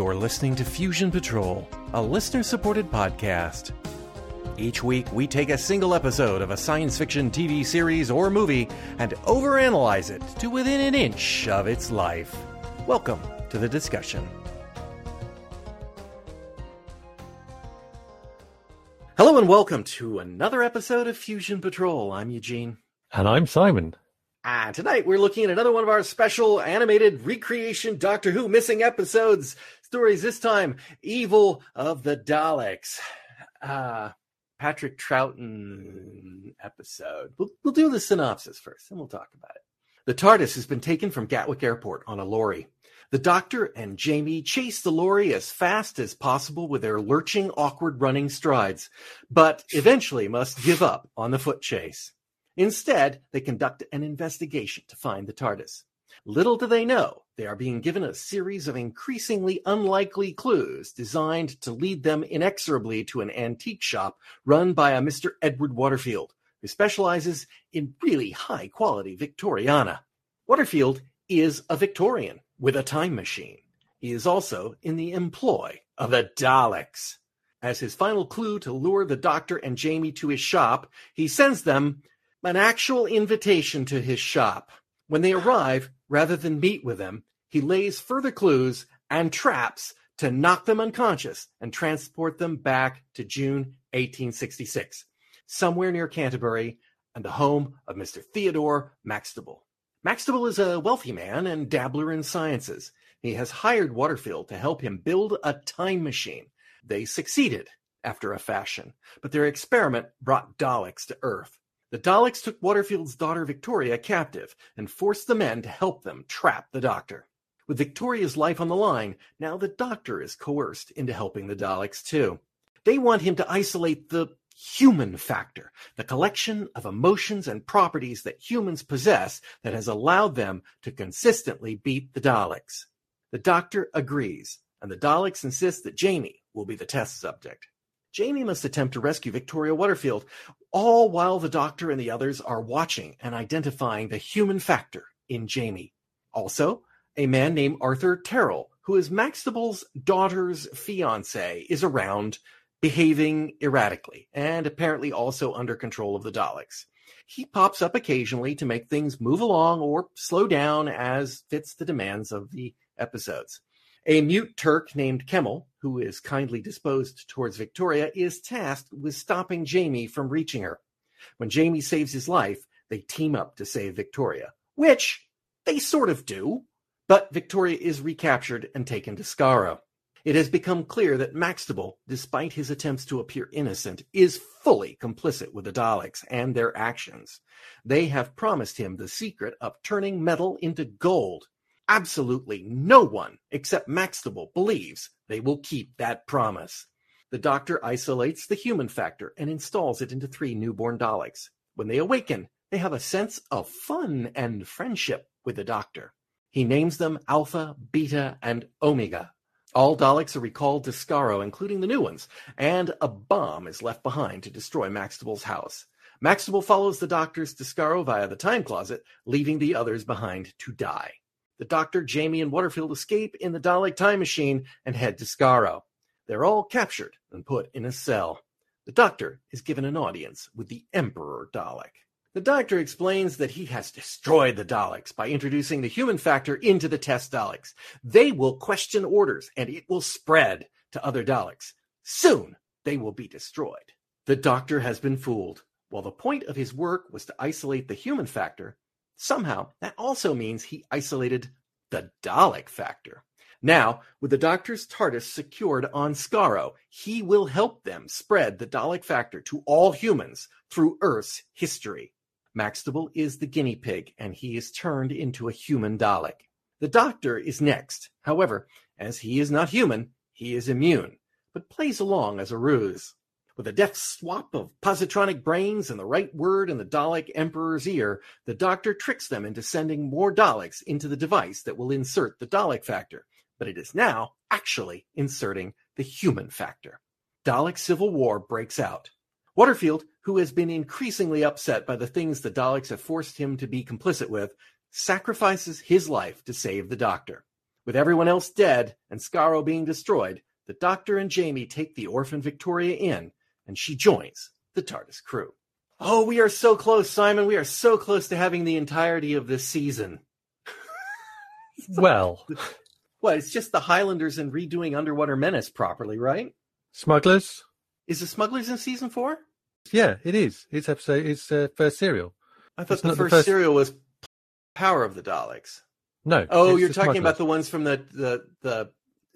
You're listening to Fusion Patrol, a listener supported podcast. Each week, we take a single episode of a science fiction TV series or movie and overanalyze it to within an inch of its life. Welcome to the discussion. Hello and welcome to another episode of Fusion Patrol. I'm Eugene. And I'm Simon. And tonight we're looking at another one of our special animated recreation Doctor Who missing episodes stories. This time, Evil of the Daleks. Uh, Patrick Troughton episode. We'll, we'll do the synopsis first and we'll talk about it. The TARDIS has been taken from Gatwick Airport on a lorry. The doctor and Jamie chase the lorry as fast as possible with their lurching, awkward running strides, but eventually must give up on the foot chase. Instead, they conduct an investigation to find the TARDIS. Little do they know, they are being given a series of increasingly unlikely clues designed to lead them inexorably to an antique shop run by a Mr. Edward Waterfield, who specializes in really high quality Victoriana. Waterfield is a Victorian with a time machine. He is also in the employ of the Daleks. As his final clue to lure the doctor and Jamie to his shop, he sends them an actual invitation to his shop. When they arrive, rather than meet with them, he lays further clues and traps to knock them unconscious and transport them back to June 1866, somewhere near Canterbury and the home of Mr. Theodore Maxtable. Maxtable is a wealthy man and dabbler in sciences. He has hired Waterfield to help him build a time machine. They succeeded after a fashion, but their experiment brought Daleks to Earth. The Daleks took Waterfield's daughter Victoria captive and forced the men to help them trap the Doctor. With Victoria's life on the line, now the Doctor is coerced into helping the Daleks too. They want him to isolate the human factor, the collection of emotions and properties that humans possess that has allowed them to consistently beat the Daleks. The Doctor agrees, and the Daleks insist that Jamie will be the test subject. Jamie must attempt to rescue Victoria Waterfield, all while the doctor and the others are watching and identifying the human factor in Jamie. Also, a man named Arthur Terrell, who is Maxtable's daughter's fiance, is around, behaving erratically, and apparently also under control of the Daleks. He pops up occasionally to make things move along or slow down as fits the demands of the episodes. A mute Turk named Kemel, who is kindly disposed towards Victoria, is tasked with stopping Jamie from reaching her. When Jamie saves his life, they team up to save Victoria, which they sort of do, but Victoria is recaptured and taken to Skaro. It has become clear that Maxtable, despite his attempts to appear innocent, is fully complicit with the Daleks and their actions. They have promised him the secret of turning metal into gold Absolutely no one except Maxtable believes they will keep that promise. The doctor isolates the human factor and installs it into three newborn Daleks. When they awaken, they have a sense of fun and friendship with the doctor. He names them Alpha, Beta, and Omega. All Daleks are recalled to Skaro, including the new ones, and a bomb is left behind to destroy Maxtable's house. Maxtable follows the doctors to Skaro via the time closet, leaving the others behind to die. The Doctor, Jamie, and Waterfield escape in the Dalek time machine and head to Skaro. They're all captured and put in a cell. The Doctor is given an audience with the Emperor Dalek. The Doctor explains that he has destroyed the Daleks by introducing the human factor into the test Daleks. They will question orders and it will spread to other Daleks. Soon they will be destroyed. The Doctor has been fooled. While the point of his work was to isolate the human factor, Somehow, that also means he isolated the Dalek factor. Now, with the Doctor's TARDIS secured on Skaro, he will help them spread the Dalek factor to all humans through Earth's history. Maxtable is the guinea pig, and he is turned into a human Dalek. The Doctor is next. However, as he is not human, he is immune, but plays along as a ruse. With a deft swap of positronic brains and the right word in the Dalek Emperor's ear, the Doctor tricks them into sending more Daleks into the device that will insert the Dalek factor, but it is now actually inserting the human factor. Dalek civil war breaks out. Waterfield, who has been increasingly upset by the things the Daleks have forced him to be complicit with, sacrifices his life to save the Doctor. With everyone else dead and Skaro being destroyed, the Doctor and Jamie take the orphan Victoria in, and she joins the TARDIS crew. Oh, we are so close, Simon. We are so close to having the entirety of this season. well, well, it's just the Highlanders and redoing Underwater Menace properly, right? Smugglers. Is the Smugglers in season four? Yeah, it is. It's episode. It's uh, first serial. I thought the first, the first, serial was Power of the Daleks. No. Oh, you're talking about the ones from the the the.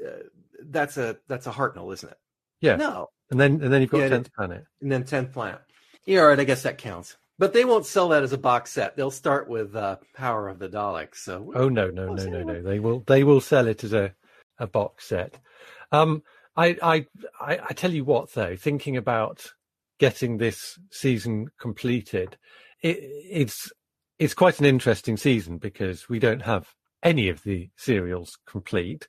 Uh, that's a that's a Hartnell, isn't it? Yeah. No. And then and then you've got yeah, tenth planet. And then tenth planet. Yeah, all right. I guess that counts. But they won't sell that as a box set. They'll start with uh, Power of the Daleks. So. Oh no no no no no! They will they will sell it as a a box set. Um, I I I, I tell you what though, thinking about getting this season completed, it, it's it's quite an interesting season because we don't have any of the serials complete,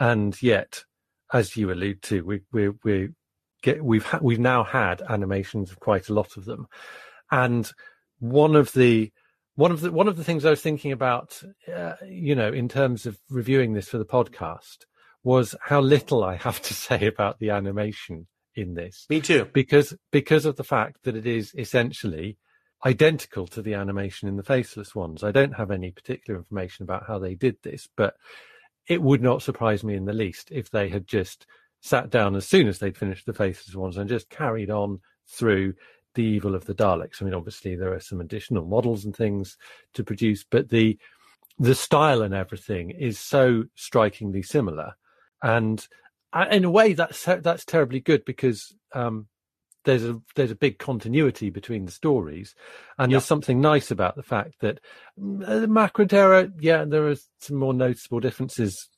and yet, as you allude to, we we we get we've ha- we've now had animations of quite a lot of them, and one of the one of the one of the things I was thinking about, uh, you know, in terms of reviewing this for the podcast, was how little I have to say about the animation in this. Me too, because because of the fact that it is essentially identical to the animation in the faceless ones. I don't have any particular information about how they did this, but it would not surprise me in the least if they had just sat down as soon as they'd finished the faceless ones and just carried on through the evil of the Daleks. I mean, obviously there are some additional models and things to produce, but the the style and everything is so strikingly similar, and uh, in a way that's that's terribly good because um, there's a there's a big continuity between the stories, and yep. there's something nice about the fact that uh, the Macra era, yeah, there are some more noticeable differences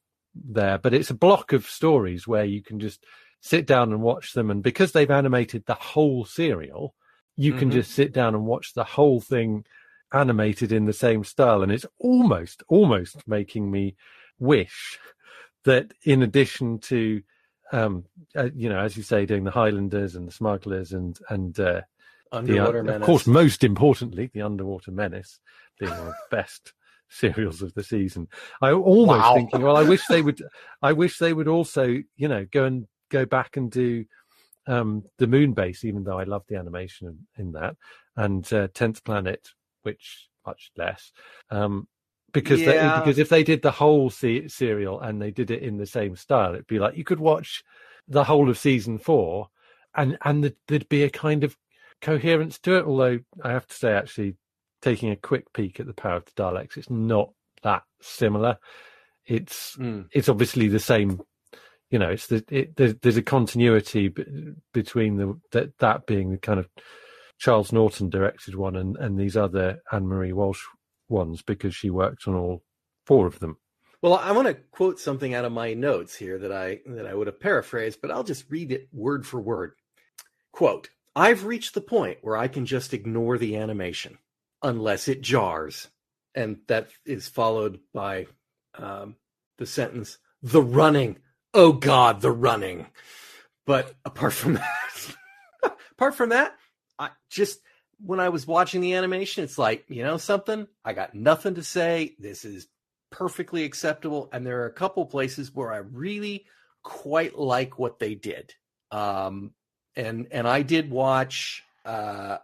there, but it's a block of stories where you can just sit down and watch them, and because they've animated the whole serial, you mm-hmm. can just sit down and watch the whole thing animated in the same style, and it's almost almost making me wish that in addition to um, uh, you know, as you say, doing the Highlanders and the Smugglers and and uh, Underwater the, Menace. Of course, most importantly, the Underwater Menace being one of the best serials of the season. I almost wow. thinking, well, I wish they would. I wish they would also, you know, go and go back and do um, the Moon Base, even though I love the animation in, that, and uh, Tenth Planet, which much less. Um, because yeah. they, because if they did the whole se- serial and they did it in the same style, it'd be like you could watch the whole of season four, and and there'd be a kind of coherence to it. Although I have to say, actually, taking a quick peek at the Power of the Daleks, it's not that similar. It's mm. it's obviously the same. You know, it's the it, there's, there's a continuity b- between the that that being the kind of Charles Norton directed one and and these other AnneMarie Walsh ones because she worked on all four of them. Well, I want to quote something out of my notes here that I that I would have paraphrased, but I'll just read it word for word. Quote, I've reached the point where I can just ignore the animation unless it jars. And that is followed by um, the sentence, the running. Oh God, the running. But apart from that, apart from that, I just when I was watching the animation, it's like, you know something? I got nothing to say. This is perfectly acceptable. And there are a couple places where I really quite like what they did. Um, and and I did watch uh,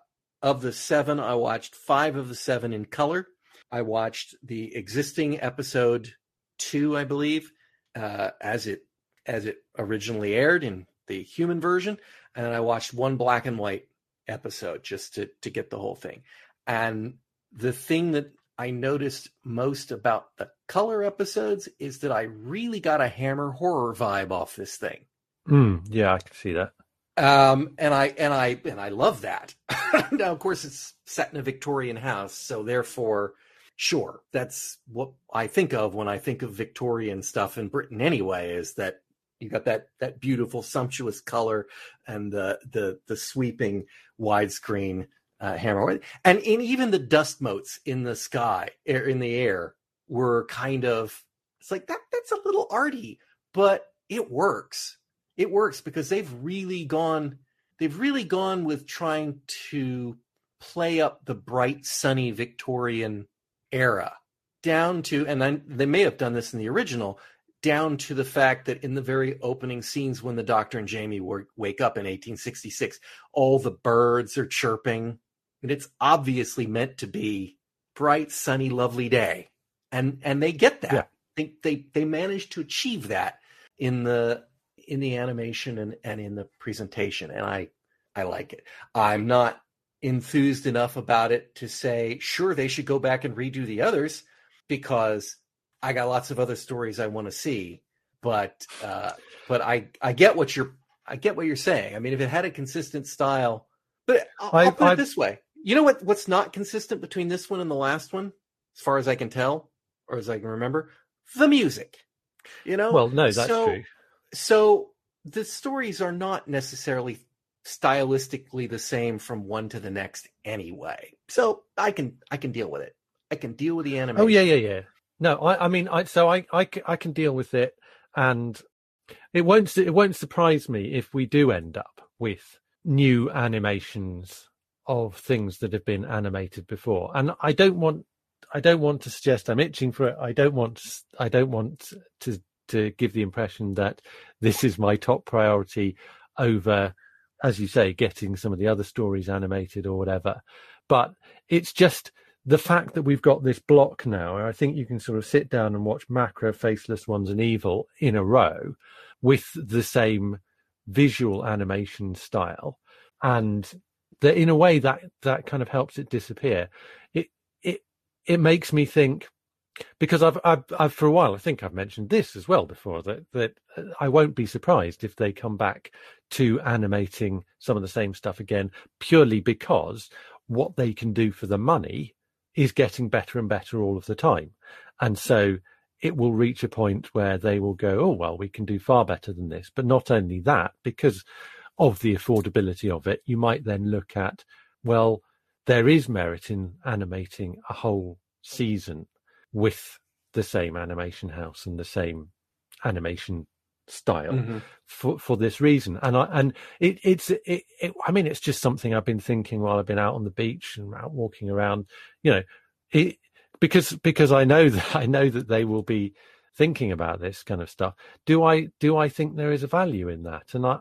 of the seven, I watched five of the seven in color. I watched the existing episode two, I believe, uh, as it as it originally aired in the human version, and I watched one black and white episode just to to get the whole thing. And the thing that I noticed most about the color episodes is that I really got a Hammer horror vibe off this thing. Mm, yeah, I can see that. Um, and I and I and I love that. now, of course, it's set in a Victorian house, so therefore, sure, that's what I think of when I think of Victorian stuff in Britain. Anyway, is that you got that that beautiful sumptuous color and the the the sweeping widescreen uh, hammer and in even the dust motes in the sky air in the air were kind of it's like that that's a little arty but it works it works because they've really gone they've really gone with trying to play up the bright sunny victorian era down to and I, they may have done this in the original down to the fact that in the very opening scenes when the Doctor and Jamie were, wake up in 1866, all the birds are chirping, and it's obviously meant to be bright, sunny, lovely day, and and they get that. Yeah. They they they managed to achieve that in the in the animation and, and in the presentation, and I I like it. I'm not enthused enough about it to say sure they should go back and redo the others because I got lots of other stories I want to see. But uh, but I I get what you're I get what you're saying. I mean, if it had a consistent style, but I'll, I, will put I've, it this way: you know what? What's not consistent between this one and the last one, as far as I can tell, or as I can remember, the music. You know. Well, no, that's so, true. So the stories are not necessarily stylistically the same from one to the next anyway. So I can I can deal with it. I can deal with the oh, animation. Oh yeah, yeah, yeah. No, I, I mean, I so I, I I can deal with it, and it won't it won't surprise me if we do end up with new animations of things that have been animated before. And I don't want I don't want to suggest I'm itching for it. I don't want I don't want to to give the impression that this is my top priority over as you say, getting some of the other stories animated or whatever. But it's just the fact that we've got this block now, I think you can sort of sit down and watch Macra, Faceless Ones, and Evil in a row with the same visual animation style, and that in a way that that kind of helps it disappear. It it it makes me think because I've, I've, I've, for a while, I think I've mentioned this as well before that that uh, I won't be surprised if they come back to animating some of the same stuff again, purely because what they can do for the money is getting better and better all of the time, and so it will reach a point where they will go, oh well, we can do far better than this. But not only that, because of the affordability of it, you might then look at, well, there is merit in animating a whole season with the same animation house and the same animation style mm-hmm. for for this reason. And i and it it's it, it, i mean it's just something i've been thinking while i've been out on the beach and out walking around you know it because because i know that i know that they will be thinking about this kind of stuff. Do i do i think there is a value in that? And i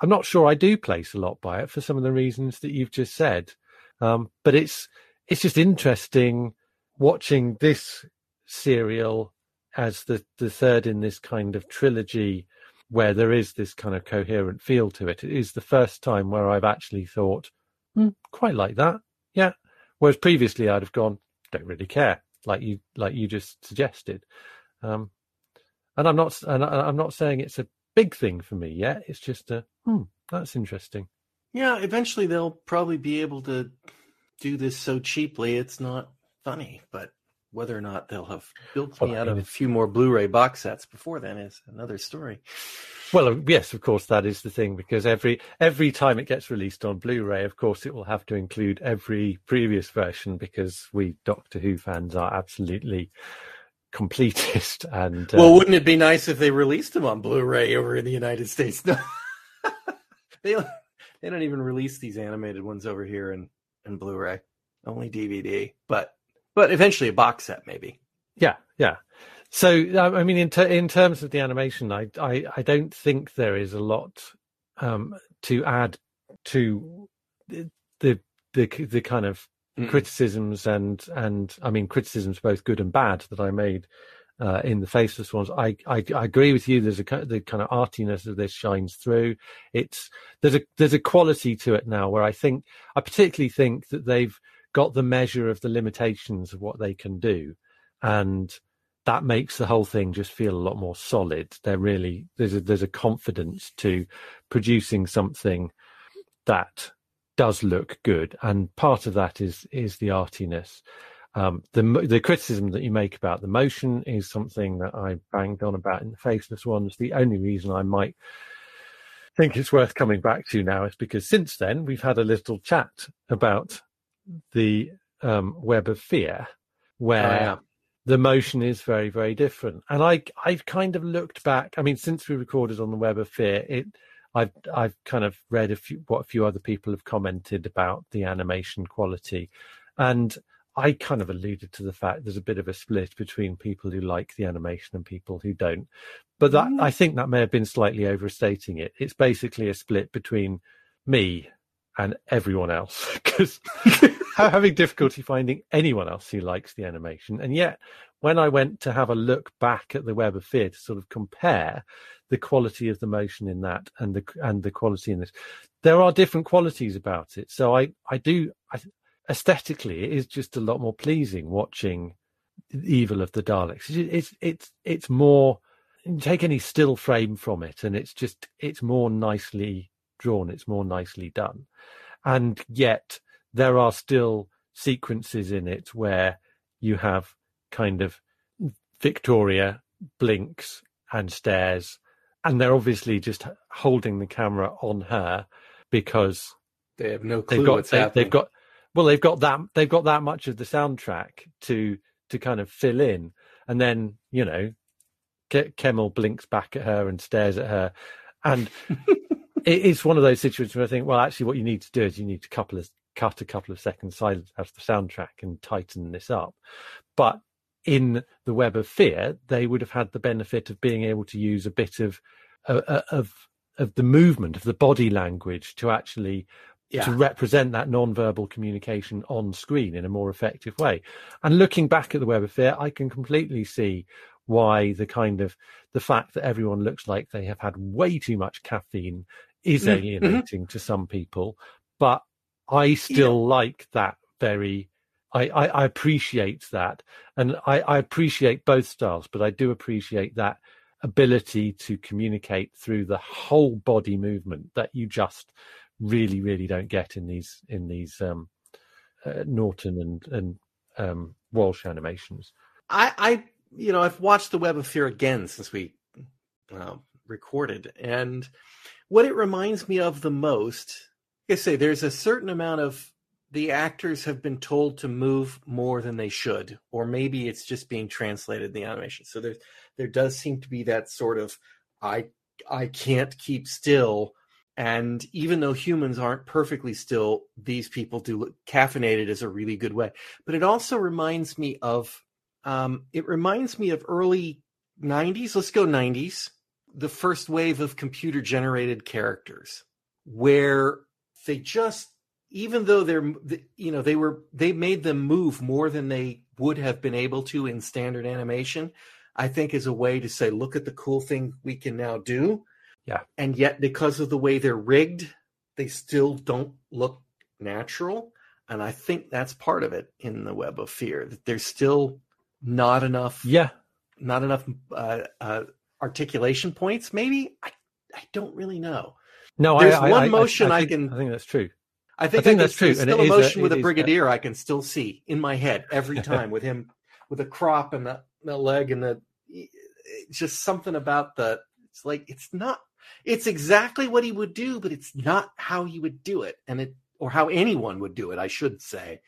i'm not sure i do place a lot by it for some of the reasons that you've just said. Um but it's it's just interesting watching this serial as the the third in this kind of trilogy where there is this kind of coherent feel to it. It is the first time where I've actually thought, mm, quite like that, yeah. Whereas previously I'd have gone, don't really care, like you like you just suggested. Um, and I'm not and I'm not saying it's a big thing for me yet. It's just a hmm, that's interesting. Yeah, eventually they'll probably be able to do this so cheaply it's not funny, but whether or not they'll have built me well, out of a few more Blu-ray box sets before then is another story. Well, uh, yes, of course, that is the thing because every every time it gets released on Blu-ray, of course, it will have to include every previous version because we Doctor Who fans are absolutely completist. And uh, well, wouldn't it be nice if they released them on Blu-ray over in the United States? No, they they don't even release these animated ones over here in in Blu-ray, only DVD. But but eventually a box set maybe. Yeah, yeah. So I mean, in ter- in terms of the animation, I, I I don't think there is a lot um, to add to the the the, the kind of mm. criticisms and and I mean criticisms both good and bad that I made uh, in the faceless ones. I, I, I agree with you. There's a the kind of artiness of this shines through. It's there's a there's a quality to it now where I think I particularly think that they've got the measure of the limitations of what they can do and that makes the whole thing just feel a lot more solid they're really there's a there's a confidence to producing something that does look good and part of that is is the artiness um, the the criticism that you make about the motion is something that I banged on about in the faceless ones. The only reason I might think it's worth coming back to now is because since then we've had a little chat about the um, Web of Fear, where oh, yeah. the motion is very, very different. And I, I've kind of looked back. I mean, since we recorded on the Web of Fear, it, I've, I've kind of read a few what a few other people have commented about the animation quality, and I kind of alluded to the fact there's a bit of a split between people who like the animation and people who don't. But that mm. I think that may have been slightly overstating it. It's basically a split between me and everyone else because having difficulty finding anyone else who likes the animation. And yet, when I went to have a look back at the Web of Fear to sort of compare the quality of the motion in that and the and the quality in this, there are different qualities about it. So I I do I, aesthetically, it is just a lot more pleasing watching Evil of the Daleks. It's it's it's more take any still frame from it, and it's just it's more nicely drawn. It's more nicely done, and yet there are still sequences in it where you have kind of Victoria blinks and stares, and they're obviously just holding the camera on her because they have no clue they've got, what's they, happening. They've got well they've got that they've got that much of the soundtrack to to kind of fill in and then you know Ke- Kemel blinks back at her and stares at her and it is one of those situations where I think well actually what you need to do is you need to couple of, cut a couple of seconds silence out of the soundtrack and tighten this up but in the web of fear they would have had the benefit of being able to use a bit of uh, uh of of the movement of the body language to actually yeah. to represent that non-verbal communication on screen in a more effective way. And looking back at the Web of Fear, I can completely see why the kind of the fact that everyone looks like they have had way too much caffeine is mm-hmm. alienating mm-hmm. to some people. But I still yeah. like that very. I, I, I, appreciate that, and I, I appreciate both styles, but I do appreciate that ability to communicate through the whole body movement that you just really, really don't get in these in these um, uh, Norton and and um, Walsh animations. I, I, you know, I've watched the Web of Fear again since we uh, recorded, and what it reminds me of the most, I say, there's a certain amount of the actors have been told to move more than they should, or maybe it's just being translated in the animation. So there, there does seem to be that sort of I, I can't keep still and even though humans aren't perfectly still, these people do look caffeinated is a really good way. But it also reminds me of um, it reminds me of early 90s, let's go 90s, the first wave of computer generated characters where they just even though they're you know they were they made them move more than they would have been able to in standard animation i think is a way to say look at the cool thing we can now do yeah. And yet, because of the way they're rigged, they still don't look natural. And I think that's part of it in the web of fear that there's still not enough. Yeah. Not enough uh, uh, articulation points. Maybe I, I don't really know. No, there's I, one I, motion I, I, can. I think that's true. I think, think that's true. Still and a motion a, with a brigadier. I can still see in my head every time with him, with a crop and the, the leg and the. Just something about the. It's like it's not it's exactly what he would do, but it's not how he would do it, and it or how anyone would do it, I should say.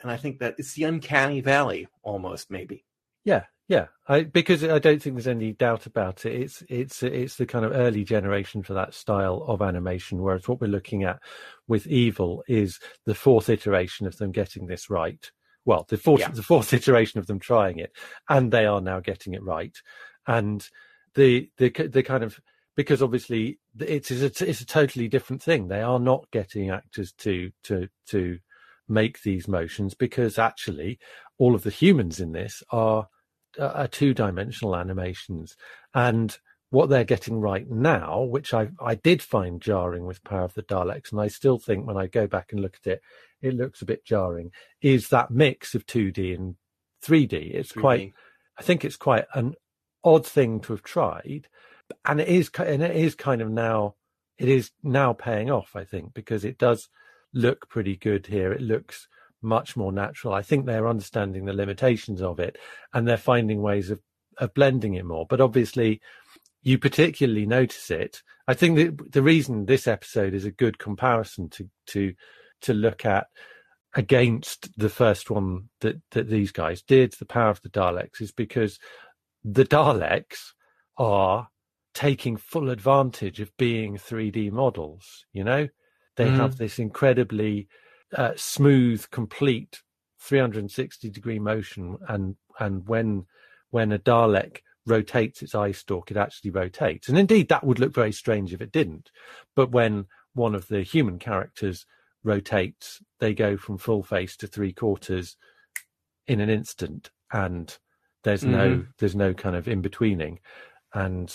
And I think that it's the uncanny valley almost, maybe. Yeah, yeah. I, because I don't think there's any doubt about it. It's it's it's the kind of early generation for that style of animation. Whereas what we're looking at with Evil is the fourth iteration of them getting this right. Well, the fourth yeah. the fourth iteration of them trying it, and they are now getting it right. And the the the kind of because obviously it's it's a, it's a totally different thing. They are not getting actors to to to make these motions because actually all of the humans in this are uh, are two dimensional animations and what they're getting right now, which I I did find jarring with Power of the Daleks, and I still think when I go back and look at it, it looks a bit jarring, is that mix of 2D and 3D. It's 3D. quite, I think it's quite an odd thing to have tried, and it is and it is kind of now it is now paying off i think because it does look pretty good here it looks much more natural i think they're understanding the limitations of it and they're finding ways of of blending it more but obviously you particularly notice it i think that the reason this episode is a good comparison to to to look at against the first one that that these guys did the power of the daleks is because the daleks are taking full advantage of being 3D models. You know, they mm. have this incredibly uh, smooth, complete 360 degree motion, and and when when a Dalek rotates its eye stalk, it actually rotates. And indeed, that would look very strange if it didn't. But when one of the human characters rotates, they go from full face to three quarters in an instant, and there's mm-hmm. no there's no kind of in betweening, and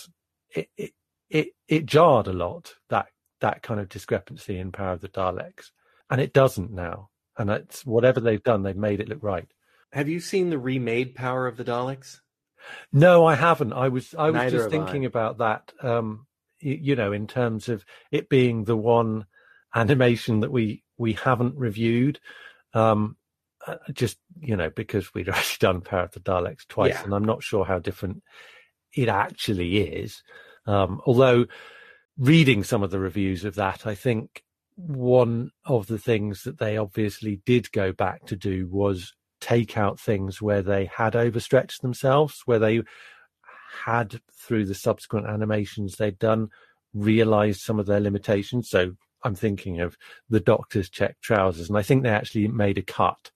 it, it it it jarred a lot that that kind of discrepancy in Power of the Daleks, and it doesn't now. And it's whatever they've done, they've made it look right. Have you seen the remade Power of the Daleks? No, I haven't. I was I was Neither just thinking I. about that. Um, you, you know, in terms of it being the one animation that we we haven't reviewed. Um, uh, just you know because we'd already done Power of the Daleks twice, yeah. and I'm not sure how different it actually is. Um, although reading some of the reviews of that, I think one of the things that they obviously did go back to do was take out things where they had overstretched themselves, where they had through the subsequent animations they'd done realized some of their limitations. So I'm thinking of the doctor's check trousers, and I think they actually made a cut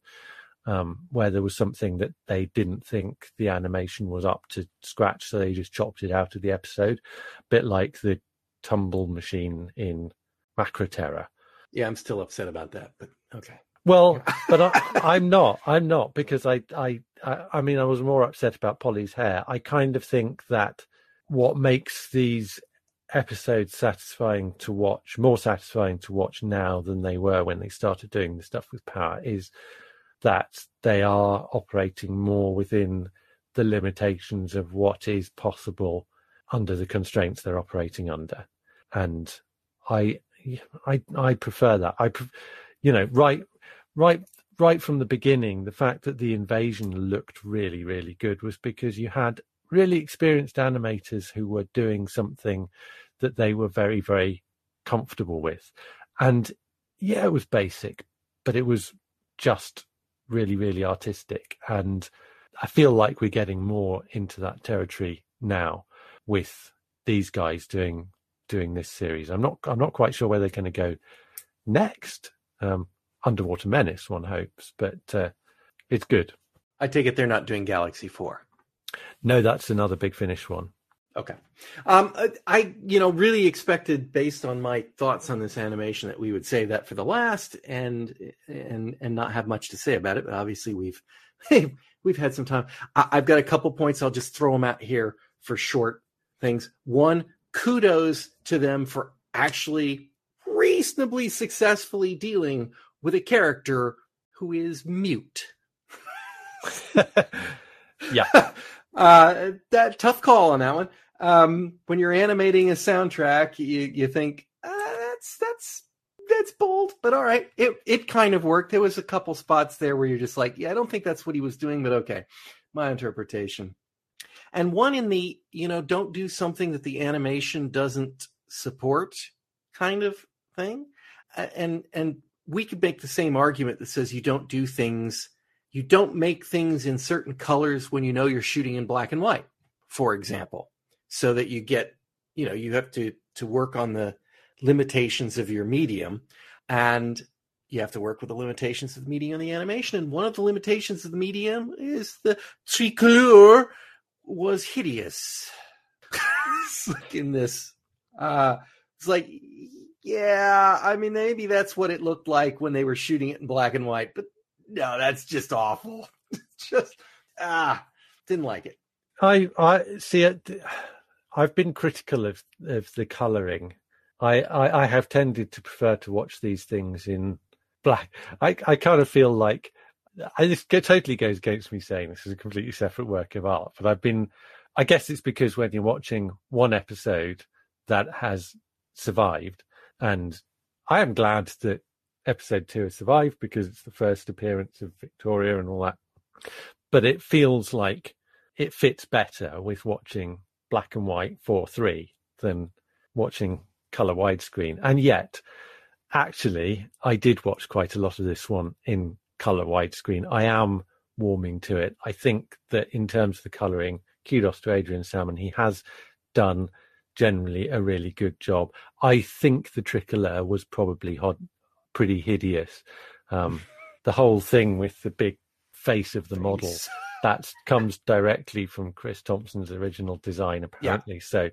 um, where there was something that they didn't think the animation was up to scratch, so they just chopped it out of the episode, A bit like the tumble machine in Macra Terror. Yeah, I'm still upset about that, but okay. Well, but I, am not. I'm not because I, I, I, I mean, I was more upset about Polly's hair. I kind of think that what makes these episodes satisfying to watch, more satisfying to watch now than they were when they started doing the stuff with Power, is that they are operating more within the limitations of what is possible under the constraints they're operating under. And I, I, I prefer that. I, you know, right, right, right from the beginning, the fact that the invasion looked really, really good was because you had really experienced animators who were doing something that they were very, very comfortable with. And yeah, it was basic, but it was just really, really artistic. And I feel like we're getting more into that territory now with these guys doing doing this series. I'm not I'm not quite sure where they're going to go next. Um, Underwater Menace, one hopes, but uh, it's good. I take it they're not doing Galaxy Four. No, that's another big finish one. Okay. Um, I, you know, really expected, based on my thoughts on this animation, that we would save that for the last and and and not have much to say about it. But obviously, we've we've had some time. I, I've got a couple points. I'll just throw them out here for short things. One, kudos to them for actually reasonably successfully dealing with a character who is mute. yeah. Uh, that tough call on that one. Um, when you're animating a soundtrack, you you think uh, that's that's that's bold, but all right. It it kind of worked. There was a couple spots there where you're just like, yeah, I don't think that's what he was doing, but okay, my interpretation. And one in the you know don't do something that the animation doesn't support kind of thing, and and we could make the same argument that says you don't do things you don't make things in certain colors when you know you're shooting in black and white, for example, so that you get, you know, you have to to work on the limitations of your medium and you have to work with the limitations of the medium and the animation. And one of the limitations of the medium is the tricolor was hideous. in this. Uh, it's like, yeah, I mean, maybe that's what it looked like when they were shooting it in black and white, but no, that's just awful. just ah, didn't like it. I I see it. I've been critical of of the colouring. I, I I have tended to prefer to watch these things in black. I I kind of feel like I, this totally goes against me saying this is a completely separate work of art. But I've been, I guess it's because when you're watching one episode that has survived, and I am glad that episode two has survived because it's the first appearance of Victoria and all that. But it feels like it fits better with watching black and white 4 3 than watching color widescreen. And yet, actually, I did watch quite a lot of this one in color widescreen. I am warming to it. I think that in terms of the coloring, kudos to Adrian Salmon. He has done generally a really good job. I think the tricolor was probably hot, pretty hideous. Um, the whole thing with the big face of the model that comes directly from Chris Thompson's original design, apparently. So,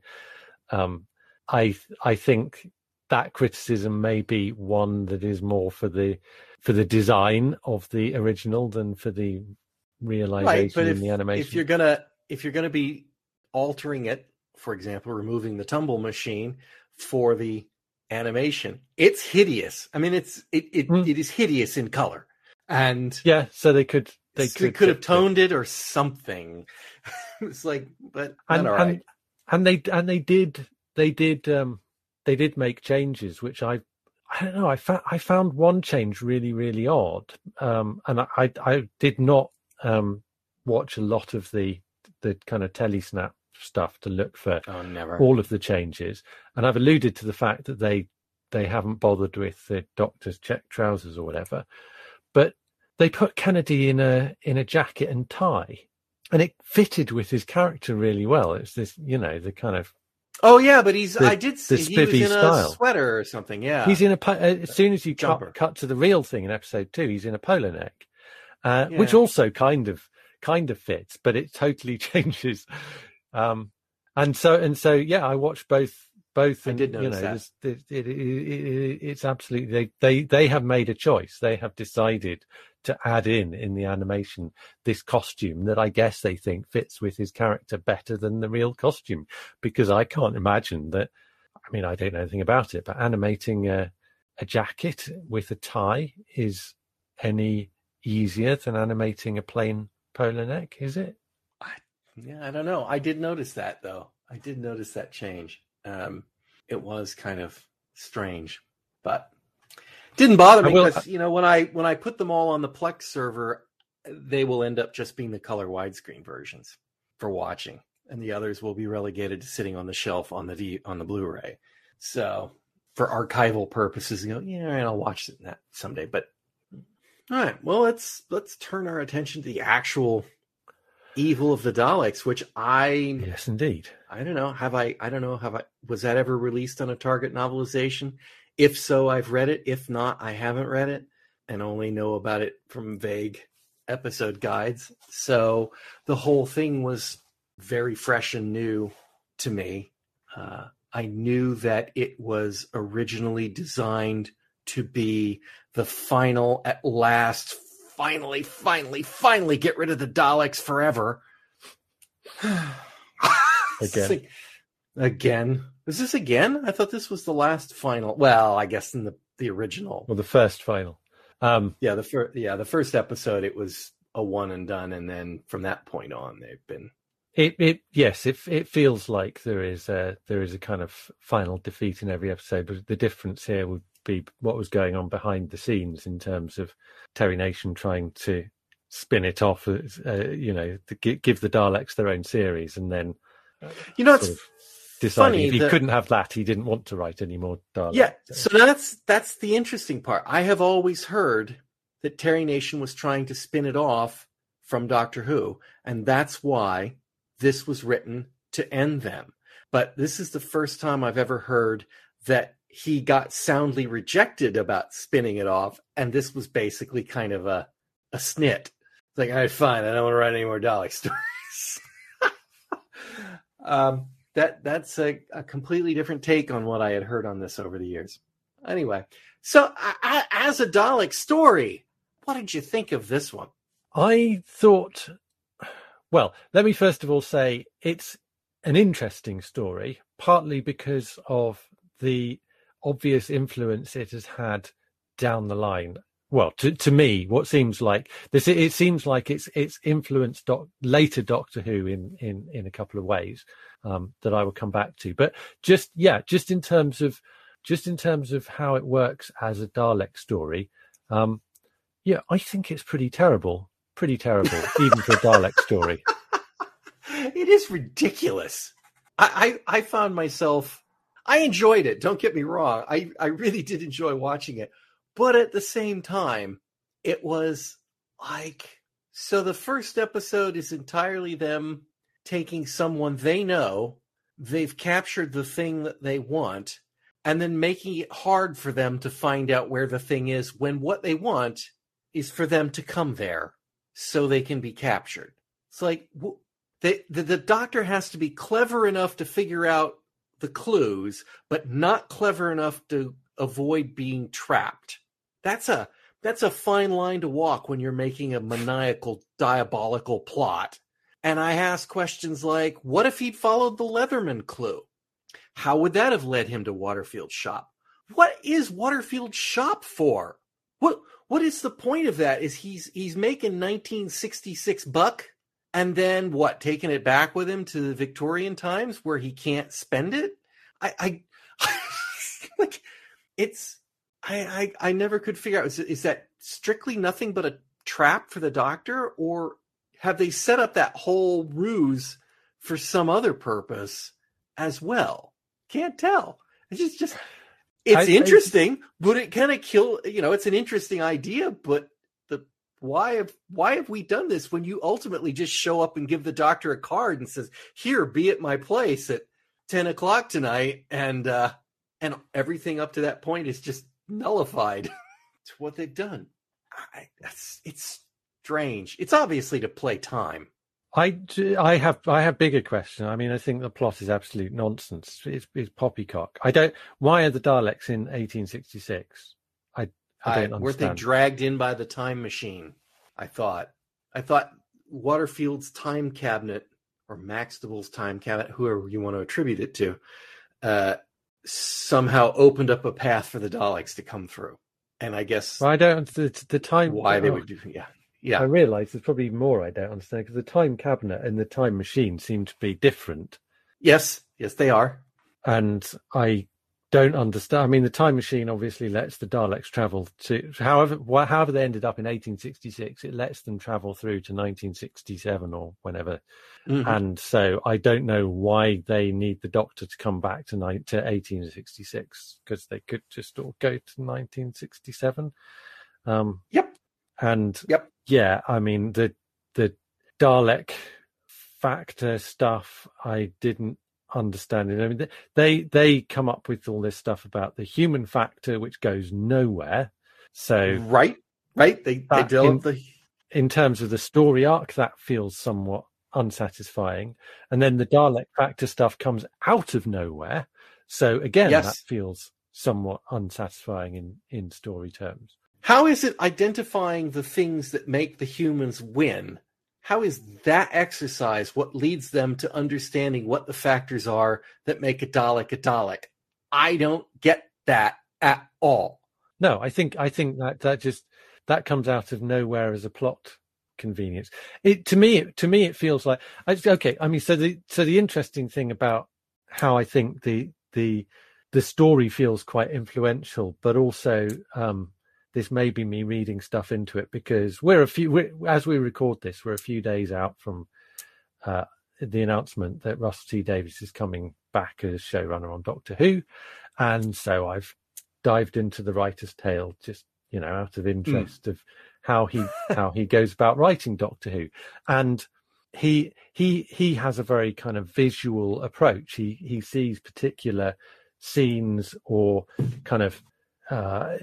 um, I I think that criticism may be one that is more for the for the design of the original than for the realization right but in if, the animation. if you're gonna if you're gonna be altering it for example removing the tumble machine for the animation it's hideous i mean it's it it, Hmm. it is hideous in color and yeah, so they could they they could, could have fix it. toned it or something it's like but and all right and and they and they did they did um they did make changes which i i don't know i found i found one change really really odd um and i i, I did not um watch a lot of the the kind of telesnap stuff to look for oh never. all of the changes and i've alluded to the fact that they they haven't bothered with the doctor's check trousers or whatever but they put kennedy in a in a jacket and tie and it fitted with his character really well. It's this you know the kind of oh yeah but he's the- i did see the he was in style. a sweater or something yeah he's in a uh, as soon as you Jumper. cut, cut to the real thing in episode two he's in a polo neck uh, which also kind of kind of fits but it totally changes um and so and so yeah i watched both both I and did you notice know that. it, it, it, it, it's absolutely they, they they have made a choice they have decided to add in in the animation this costume that i guess they think fits with his character better than the real costume because i can't imagine that i mean i don't know anything about it but animating a, a jacket with a tie is any easier than animating a plain polo neck is it Yeah, I don't know. I did notice that though. I did notice that change. Um, it was kind of strange, but didn't bother me because you know when I when I put them all on the Plex server, they will end up just being the color widescreen versions for watching, and the others will be relegated to sitting on the shelf on the D, on the Blu-ray. So for archival purposes, you know, yeah, and I'll watch it that someday. But all right, well let's let's turn our attention to the actual evil of the Daleks, which I yes indeed I don't know. Have I? I don't know. Have I? Was that ever released on a Target novelization? If so, I've read it. If not, I haven't read it and only know about it from vague episode guides. So the whole thing was very fresh and new to me. Uh, I knew that it was originally designed to be the final, at last, finally, finally, finally get rid of the Daleks forever. Again. Again. Is this again? I thought this was the last final. Well, I guess in the the original. well the first final um Yeah, the first yeah, the first episode it was a one and done and then from that point on they've been It, it, yes, it it feels like there is a there is a kind of final defeat in every episode, but the difference here would be what was going on behind the scenes in terms of Terry Nation trying to spin it off, uh, you know, to give the Daleks their own series, and then You know, it's deciding funny if he that- couldn't have that, he didn't want to write any more Daleks. Yeah, so that's that's the interesting part. I have always heard that Terry Nation was trying to spin it off from Doctor Who, and that's why this was written to end them. But this is the first time I've ever heard that he got soundly rejected about spinning it off, and this was basically kind of a a snit. It's like, all right, fine, I don't want to write any more Dalek stories. um, that that's a, a completely different take on what I had heard on this over the years. Anyway, so I, I, as a Dalek story, what did you think of this one? I thought, well, let me first of all say it's an interesting story, partly because of the obvious influence it has had down the line. Well, to, to me, what seems like this, it seems like it's it's influenced doc, later Doctor Who in in in a couple of ways um, that I will come back to. But just yeah, just in terms of just in terms of how it works as a Dalek story, um, yeah, I think it's pretty terrible pretty terrible, even for a Dalek story. It is ridiculous. I, I I found myself I enjoyed it. Don't get me wrong. I I really did enjoy watching it, but at the same time, it was like so. The first episode is entirely them taking someone they know, they've captured the thing that they want, and then making it hard for them to find out where the thing is when what they want is for them to come there so they can be captured. It's like they, the, the doctor has to be clever enough to figure out the clues, but not clever enough to avoid being trapped. That's a that's a fine line to walk when you're making a maniacal, diabolical plot. And I ask questions like, what if he'd followed the Leatherman clue? How would that have led him to Waterfield's shop? What is Waterfield's shop for? What what is the point of that? Is he's he's making 1966 buck and then what? Taking it back with him to the Victorian times where he can't spend it? I, I like it's I, I I never could figure out is, is that strictly nothing but a trap for the doctor or have they set up that whole ruse for some other purpose as well? Can't tell. It's just just it's I, interesting, I, but it kind of kill. You know, it's an interesting idea, but why have why have we done this when you ultimately just show up and give the doctor a card and says, "Here, be at my place at ten o'clock tonight," and uh and everything up to that point is just nullified. it's what they've done. I, that's it's strange. It's obviously to play time. I, I have I have bigger question. I mean, I think the plot is absolute nonsense. It's, it's poppycock. I don't. Why are the Daleks in 1866? I I don't I, Were they dragged in by the time machine? I thought. I thought Waterfield's time cabinet or Maxtible's time cabinet, whoever you want to attribute it to, uh, somehow opened up a path for the Daleks to come through. And I guess well, I don't the, the time why they would do yeah yeah. I realise there's probably more I don't understand because the time cabinet and the time machine seem to be different. Yes, yes, they are. And I don't understand. I mean, the time machine obviously lets the Daleks travel to, however, however they ended up in 1866, it lets them travel through to 1967 or whenever. Mm-hmm. And so I don't know why they need the Doctor to come back to, ni- to 1866 because they could just all go to 1967. Um, yep. And yep yeah, I mean the the Dalek factor stuff I didn't understand it. I mean they they come up with all this stuff about the human factor which goes nowhere. So right, right, they they develop in, the in terms of the story arc that feels somewhat unsatisfying, and then the Dalek factor stuff comes out of nowhere. So again, yes. that feels somewhat unsatisfying in in story terms. How is it identifying the things that make the humans win? How is that exercise what leads them to understanding what the factors are that make a Dalek a Dalek? I don't get that at all. No, I think I think that that just that comes out of nowhere as a plot convenience. It to me to me it feels like okay. I mean, so the so the interesting thing about how I think the the the story feels quite influential, but also um, this may be me reading stuff into it because we're a few we're, as we record this we're a few days out from uh, the announcement that Russell T Davies is coming back as showrunner on Doctor Who, and so I've dived into the writer's tale just you know out of hmm. interest mm. of how he how he goes about writing Doctor Who, and he he he has a very kind of visual approach. He he sees particular scenes or kind of uh,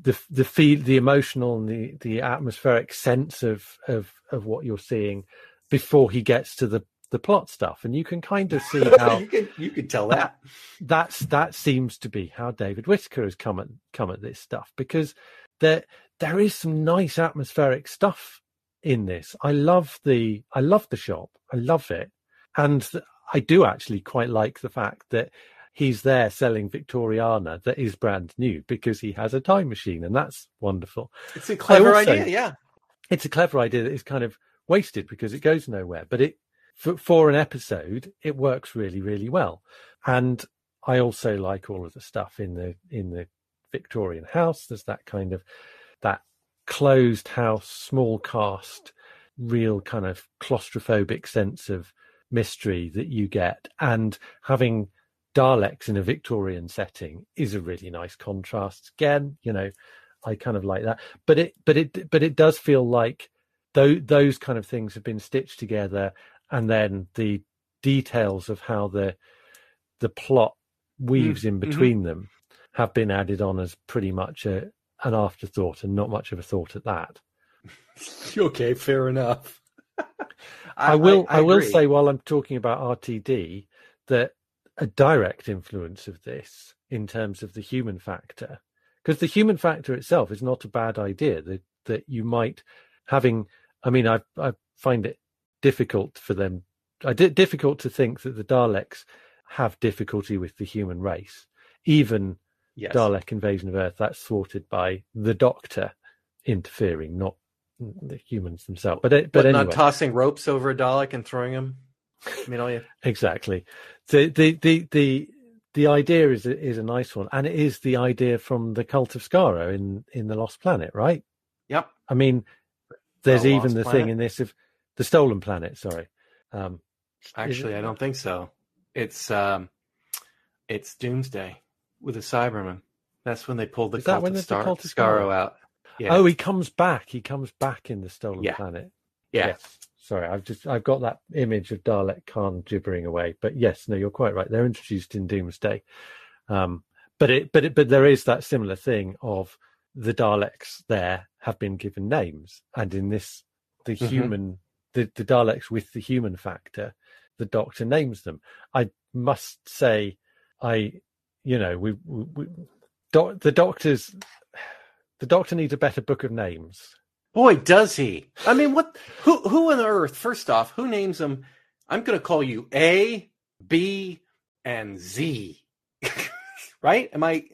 the the feel the emotional and the the atmospheric sense of of of what you're seeing before he gets to the the plot stuff and you can kind of see how you can you can tell that. that that's that seems to be how David Whitaker has come at come at this stuff because there there is some nice atmospheric stuff in this. I love the I love the shop. I love it. And I do actually quite like the fact that he's there selling Victoriana that is brand new because he has a time machine, and that's wonderful. It's a clever also, idea, yeah. It's a clever idea that is kind of wasted because it goes nowhere, but it for, for an episode it works really, really well. And I also like all of the stuff in the in the Victorian house. There's that kind of that closed house, small cast, real kind of claustrophobic sense of mystery that you get, and having Daleks in a Victorian setting is a really nice contrast. Again, you know, I kind of like that, but it, but it, but it does feel like those those kind of things have been stitched together, and then the details of how the the plot weaves mm, in mm-hmm. between mm-hmm. them have been added on as pretty much a an afterthought and not much of a thought at that. okay, fair enough. I, I, will. I, I, I will say while I'm talking about RTD that a direct influence of this in terms of the human factor, because the human factor itself is not a bad idea. That that you might having. I mean, I I find it difficult for them. I did difficult to think that the Daleks have difficulty with the human race, even yes. Dalek invasion of Earth. That's thwarted by the Doctor interfering, not the humans themselves. But but, but anyway. not tossing ropes over a Dalek and throwing him. I mean, you... exactly. The the the the the idea is is a nice one, and it is the idea from the cult of Skaro in in the Lost Planet, right? Yep. I mean, there's even the planet? thing in this of the stolen planet. Sorry. Um, Actually, I don't think so. It's um, it's Doomsday with a Cyberman. That's when they pulled the, cult of, Star- the cult of Skaro out. Yeah. Oh, he comes back. He comes back in the stolen yeah. planet. Yeah. Yes. Sorry, I've just I've got that image of Dalek Caan gibbering away. But yes, no, you're quite right. They're introduced in Doomsday. Um, but it but it but there is that similar thing of the Daleks there have been given names, and in this the mm-hmm. human the, the Daleks with the human factor, the Doctor names them. I must say, I you know we, we, we doc, the Doctor's the Doctor needs a better book of names. Boy, does he! I mean, what? Who? Who on earth? First off, who names them? I'm going to call you A, B, and Z. right? Am I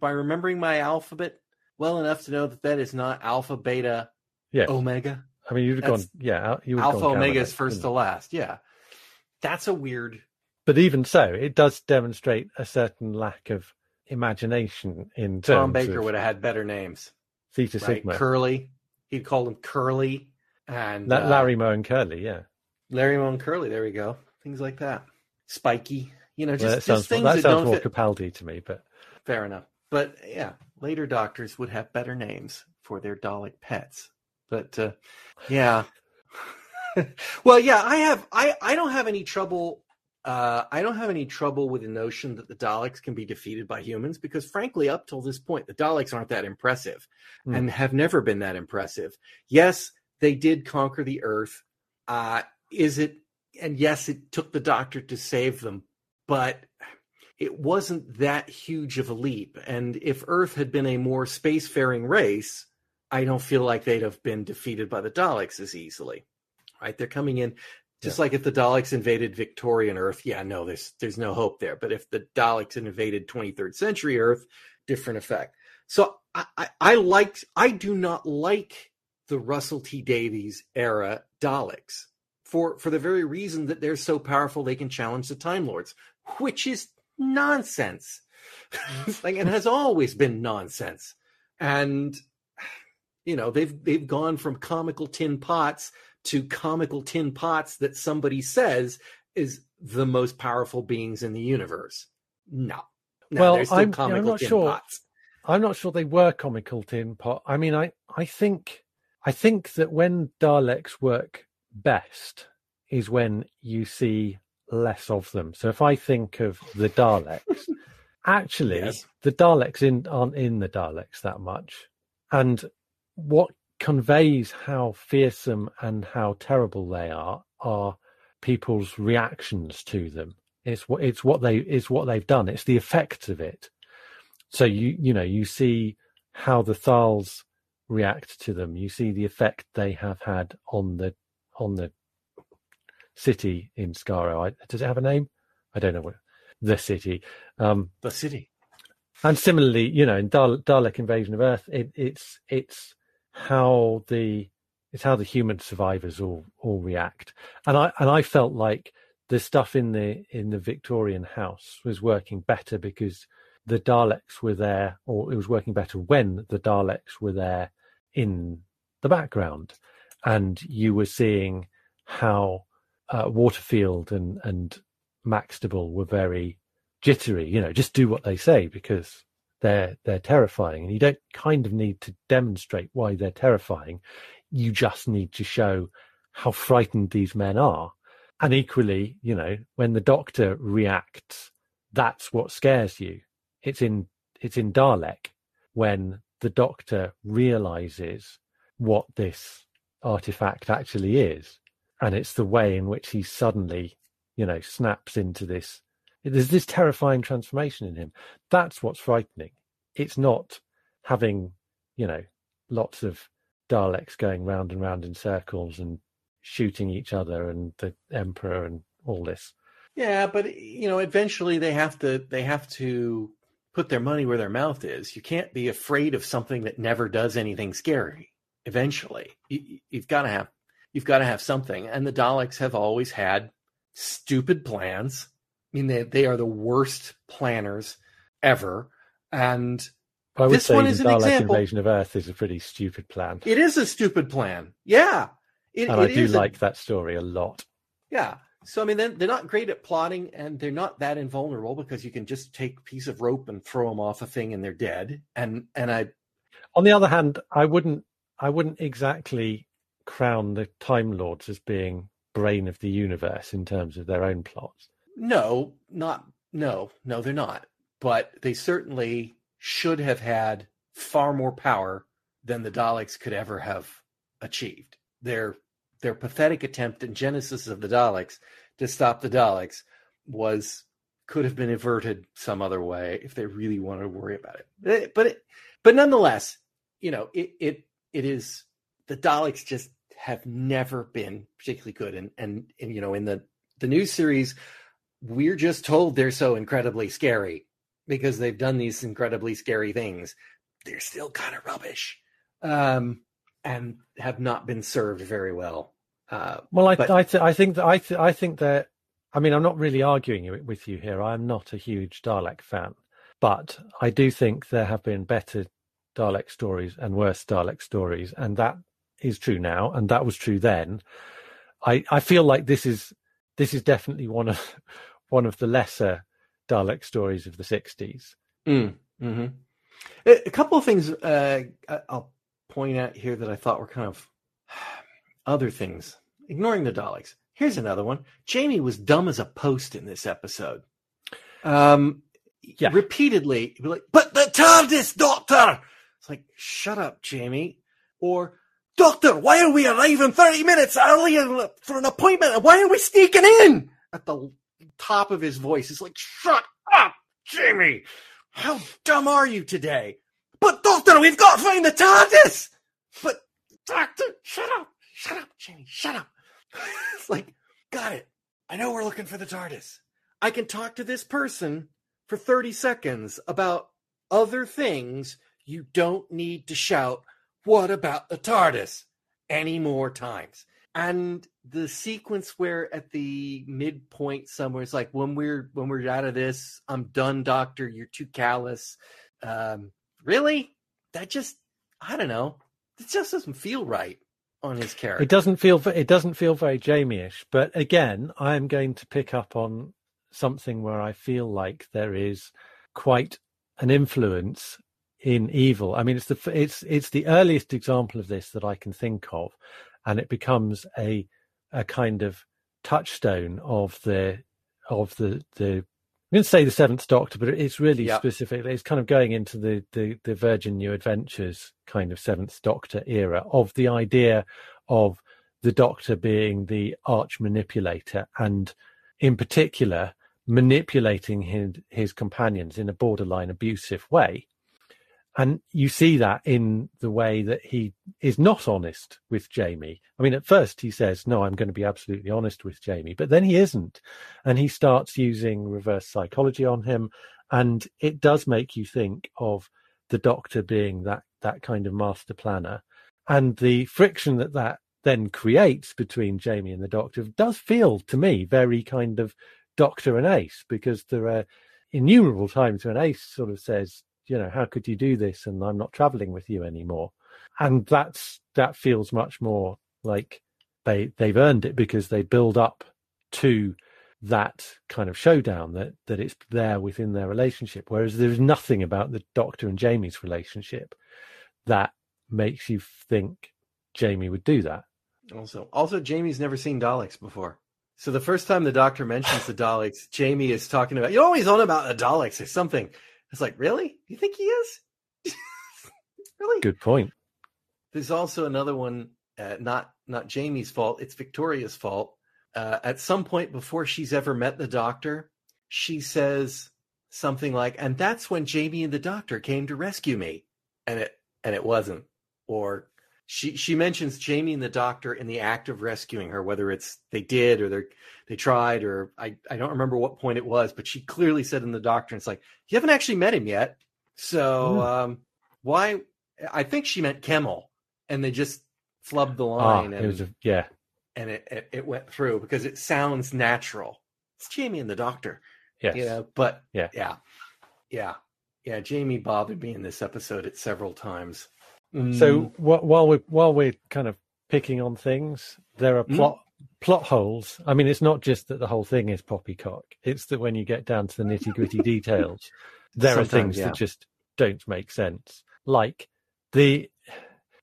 by remembering my alphabet well enough to know that that is not alpha, beta, yeah. omega? I mean, you'd have gone, yeah, you alpha, gone omega is first to last. Yeah, that's a weird. But even so, it does demonstrate a certain lack of imagination in terms Tom Baker of would have had better names. Theta right? Sigma. Curly. He'd call him Curly. And La- uh, Larry Moe and Curly, yeah. Larry Moe and Curly, there we go. Things like that. Spiky. You know, just, well, that just sounds, things that, that sounds don't more fit. Capaldi to me, but fair enough. But yeah, later doctors would have better names for their Dalek pets. But uh, yeah. well, yeah, I have I I don't have any trouble uh, I don't have any trouble with the notion that the Daleks can be defeated by humans because, frankly, up till this point, the Daleks aren't that impressive mm. and have never been that impressive. Yes, they did conquer the Earth. Uh, is it? And yes, it took the Doctor to save them, but it wasn't that huge of a leap. And if Earth had been a more spacefaring race, I don't feel like they'd have been defeated by the Daleks as easily. Right? They're coming in just yeah. like if the Daleks invaded Victorian Earth, yeah, no, there's there's no hope there. But if the Daleks invaded 23rd century Earth, different effect. So I, I, I liked I do not like the Russell T Davies era Daleks for for the very reason that they're so powerful they can challenge the Time Lords, which is nonsense. like it has always been nonsense. And you know, they've they've gone from comical tin pots to comical tin pots that somebody says is the most powerful beings in the universe. No. no well, I'm, I'm, not sure. Pots. I'm not sure they were comical tin pot. I mean, I, I think I think that when Daleks work best is when you see less of them. So if I think of the Daleks, actually yes. the Daleks in, aren't in the Daleks that much. And what conveys how fearsome and how terrible they are are people's reactions to them. It's what it's what they it's what they've done. It's the effect of it. So you you know you see how the Thals react to them. You see the effect they have had on the on the city in Skaro. does it have a name? I don't know what the city. Um, the city. And similarly, you know, in Dalek Invasion of Earth, it, it's it's how the it's how the human survivors all all react. And i and i felt like the stuff in the in the victorian house was working better because the daleks were there or it was working better when the daleks were there in the background. And you were seeing how uh, waterfield and and maxtible were very jittery you know just do what they say because they're they're terrifying and you don't kind of need to demonstrate why they're terrifying. You just need to show how frightened these men are. And equally you know when the doctor reacts that's what scares you. It's in it's in dalek when the Doctor realizes what this artifact actually is, and it's the way in which he suddenly, you know, snaps into this. There's this terrifying transformation in him. That's what's frightening. It's not having, you know, lots of Daleks going round and round in circles and shooting each other and the Emperor and all this. Yeah, but you know, eventually they have to they have to put their money where their mouth is. You can't be afraid of something that never does anything scary. Eventually, you, you've got to have you've got to have something. And the Daleks have always had stupid plans. I mean, they they are the worst planners ever. And I would this say one is an Dalek example. invasion of Earth is a pretty stupid plan, It is a stupid plan. Yeah, it, and I do is a- like that story a lot. Yeah. So I mean, they're not great at plotting, and they're not that invulnerable because you can just take a piece of rope and throw them off a thing, and they're dead. And and I On the other hand, I wouldn't I wouldn't exactly crown the Time Lords as being brain of the universe in terms of their own plots. No, not no, no, they're not. But they certainly should have had far more power than the Daleks could ever have achieved. Their their pathetic attempt in Genesis of the Daleks to stop the Daleks was could have been averted some other way if they really wanted to worry about it. But it, but nonetheless, you know, it it it is the Daleks just have never been particularly good, and and, and you know, in the the new series, we're just told they're so incredibly scary because they've done these incredibly scary things. They're still kind of rubbish, um, and have not been served very well. Uh, Well, I But- I, th- I think that I th- I think that I mean I'm not really arguing with you here. I'm not a huge Dalek fan, but I do think there have been better Dalek stories and worse Dalek stories, and that is true now, and that was true then. I I feel like this is this is definitely one of one of the lesser Dalek stories of the '60s. Mm, mhm. A, couple of things uh, I'll point out here that I thought were kind of other things. Ignoring the Daleks. Here's another one. Jamie was dumb as a post in this episode. Um, Yeah. repeatedly, be like, "But the TARDIS, Doctor!" It's like, "Shut up, Jamie." Or, "Doctor, why are we arriving thirty minutes early for an appointment? And why are we sneaking in?" At the top of his voice, it's like, "Shut up, Jimmy! How dumb are you today?" But Doctor, we've got to find the TARDIS. But Doctor, shut up, shut up, Jimmy, shut up. it's like, got it. I know we're looking for the TARDIS. I can talk to this person for 30 seconds about other things. You don't need to shout, What about the TARDIS? any more times. And the sequence where at the midpoint somewhere it's like when we're when we're out of this, I'm done, doctor. You're too callous. Um, really? That just I don't know. It just doesn't feel right on his character. It doesn't feel it doesn't feel very Jamie-ish, but again, I'm going to pick up on something where I feel like there is quite an influence in evil. I mean, it's the it's it's the earliest example of this that I can think of, and it becomes a a kind of touchstone of the of the the. I'm going to say the Seventh Doctor, but it's really Yeah. specific. It's kind of going into the, the the Virgin New Adventures kind of Seventh Doctor era of the idea of the Doctor being the arch manipulator, and in particular manipulating his his companions in a borderline abusive way. And you see that in the way that he is not honest with Jamie. I mean, at first he says, No, I'm going to be absolutely honest with Jamie, but then he isn't. And he starts using reverse psychology on him. And it does make you think of the doctor being that, that kind of master planner. And the friction that that then creates between Jamie and the doctor does feel to me very kind of doctor and ace because there are innumerable times when ace sort of says, you know, how could you do this? And I'm not traveling with you anymore. And that's that feels much more like they they've earned it because they build up to that kind of showdown that that it's there within their relationship. Whereas there's nothing about the Doctor and Jamie's relationship that makes you think Jamie would do that. Also, also, Jamie's never seen Daleks before. So the first time the Doctor mentions the Daleks, Jamie is talking about. You're always on about the Daleks or something. It's like, really? You think he is? Really? Good point. There's also another one, uh, not not Jamie's fault. It's Victoria's fault. Uh, at some point before she's ever met the doctor, she says something like, "And that's when Jamie and the doctor came to rescue me," and it and it wasn't. Or she she mentions Jamie and the doctor in the act of rescuing her, whether it's they did or they they tried or I I don't remember what point it was, but she clearly said in the doctor, it's like you haven't actually met him yet, so Mm. um, why? I think she meant Kemel, and they just flubbed the Ah, line, it and was a, yeah. and it, it it went through because it sounds natural. It's Jamie and the doctor, you know, but Yeah. yeah, yeah, yeah. Jamie bothered me in this episode at several times. So Mm, wh- while we while we're kind of picking on things, there are Mm. plot plot holes. I mean, it's not just that the whole thing is poppycock; it's that when you get down to the nitty gritty details, there are things yeah. that just don't make sense. Like the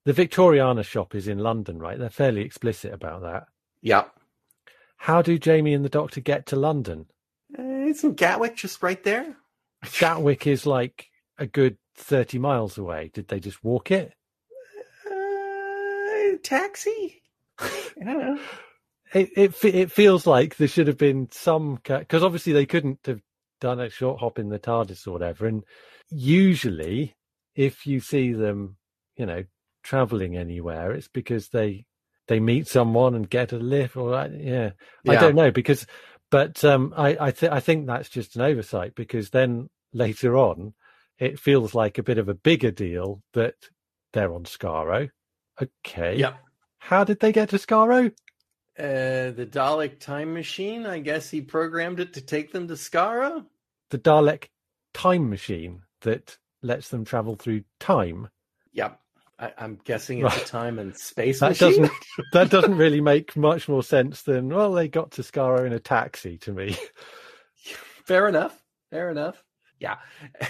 the Victoriana shop is in London, right? They're fairly explicit about that. yeah, How do Jamie and the Doctor get to London? Uh, isn't Gatwick just right there? Gatwick is like a good thirty miles away. Did they just walk it? Uh, taxi. I don't know. it it it feels like there should have been some because obviously they couldn't have done a short hop in the TARDIS or whatever. And usually, if you see them, you know, traveling anywhere, it's because they they meet someone and get a lift or uh, yeah, I don't know because, but um, I I, th- I think that's just an oversight because then later on, it feels like a bit of a bigger deal that they're on Skaro. Okay. Yep. How did they get to Skaro? Uh, the Dalek time machine. I guess he programmed it to take them to Skaro. the Dalek time machine that lets them travel through time. Yep. I, I'm guessing it's a time and space That machine. doesn't that doesn't really make much more sense than well they got to Skaro in a taxi to me. Fair enough. Fair enough. Yeah.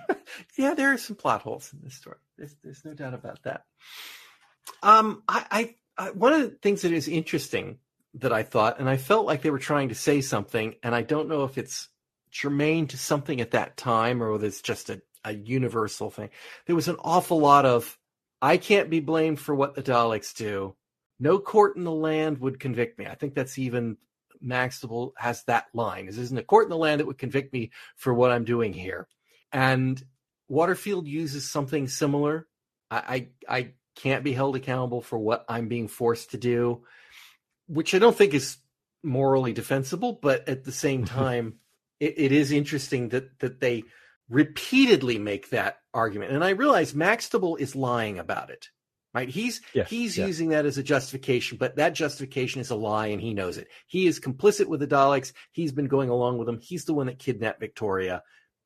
yeah, there are some plot holes in this story. There's, there's no doubt about that. Um, I, I, I, one of the things that is interesting that I thought, and I felt like they were trying to say something, and I don't know if it's germane to something at that time or whether it's just a, a universal thing. There was an awful lot of, I can't be blamed for what the Daleks do. No court in the land would convict me. I think that's even Maxwell has that line. This isn't a court in the land that would convict me for what I'm doing here. And Waterfield uses something similar. I, I, I can't be held accountable for what I'm being forced to do, which I don't think is morally defensible, but at the same time, it, it is interesting that that they repeatedly make that argument. And I realize Maxtible is lying about it. Right? He's Yes, he's using that as a justification, but that justification is a lie and he knows it. He is complicit with the Daleks. He's been going along with them. He's the one that kidnapped Victoria.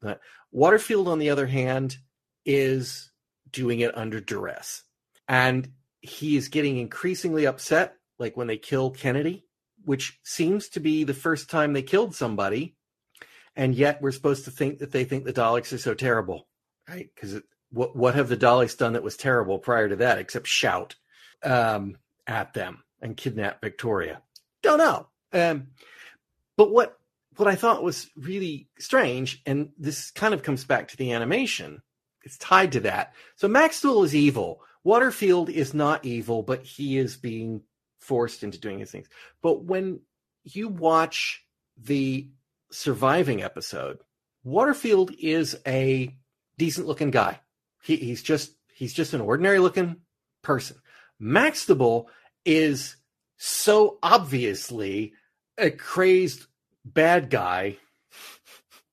But Waterfield, on the other hand, is doing it under duress. And he is getting increasingly upset, like when they kill Kennedy, which seems to be the first time they killed somebody. And yet we're supposed to think that they think the Daleks are so terrible, right? Because what what have the Daleks done that was terrible prior to that, except shout um, at them and kidnap Victoria? Don't know. Um, but what what I thought was really strange, and this kind of comes back to the animation. It's tied to that. So Maxwell is evil. Waterfield is not evil, but he is being forced into doing his things. But when you watch the surviving episode, Waterfield is a decent looking guy. He, he's just he's just an ordinary looking person. Maxtible is so obviously a crazed bad guy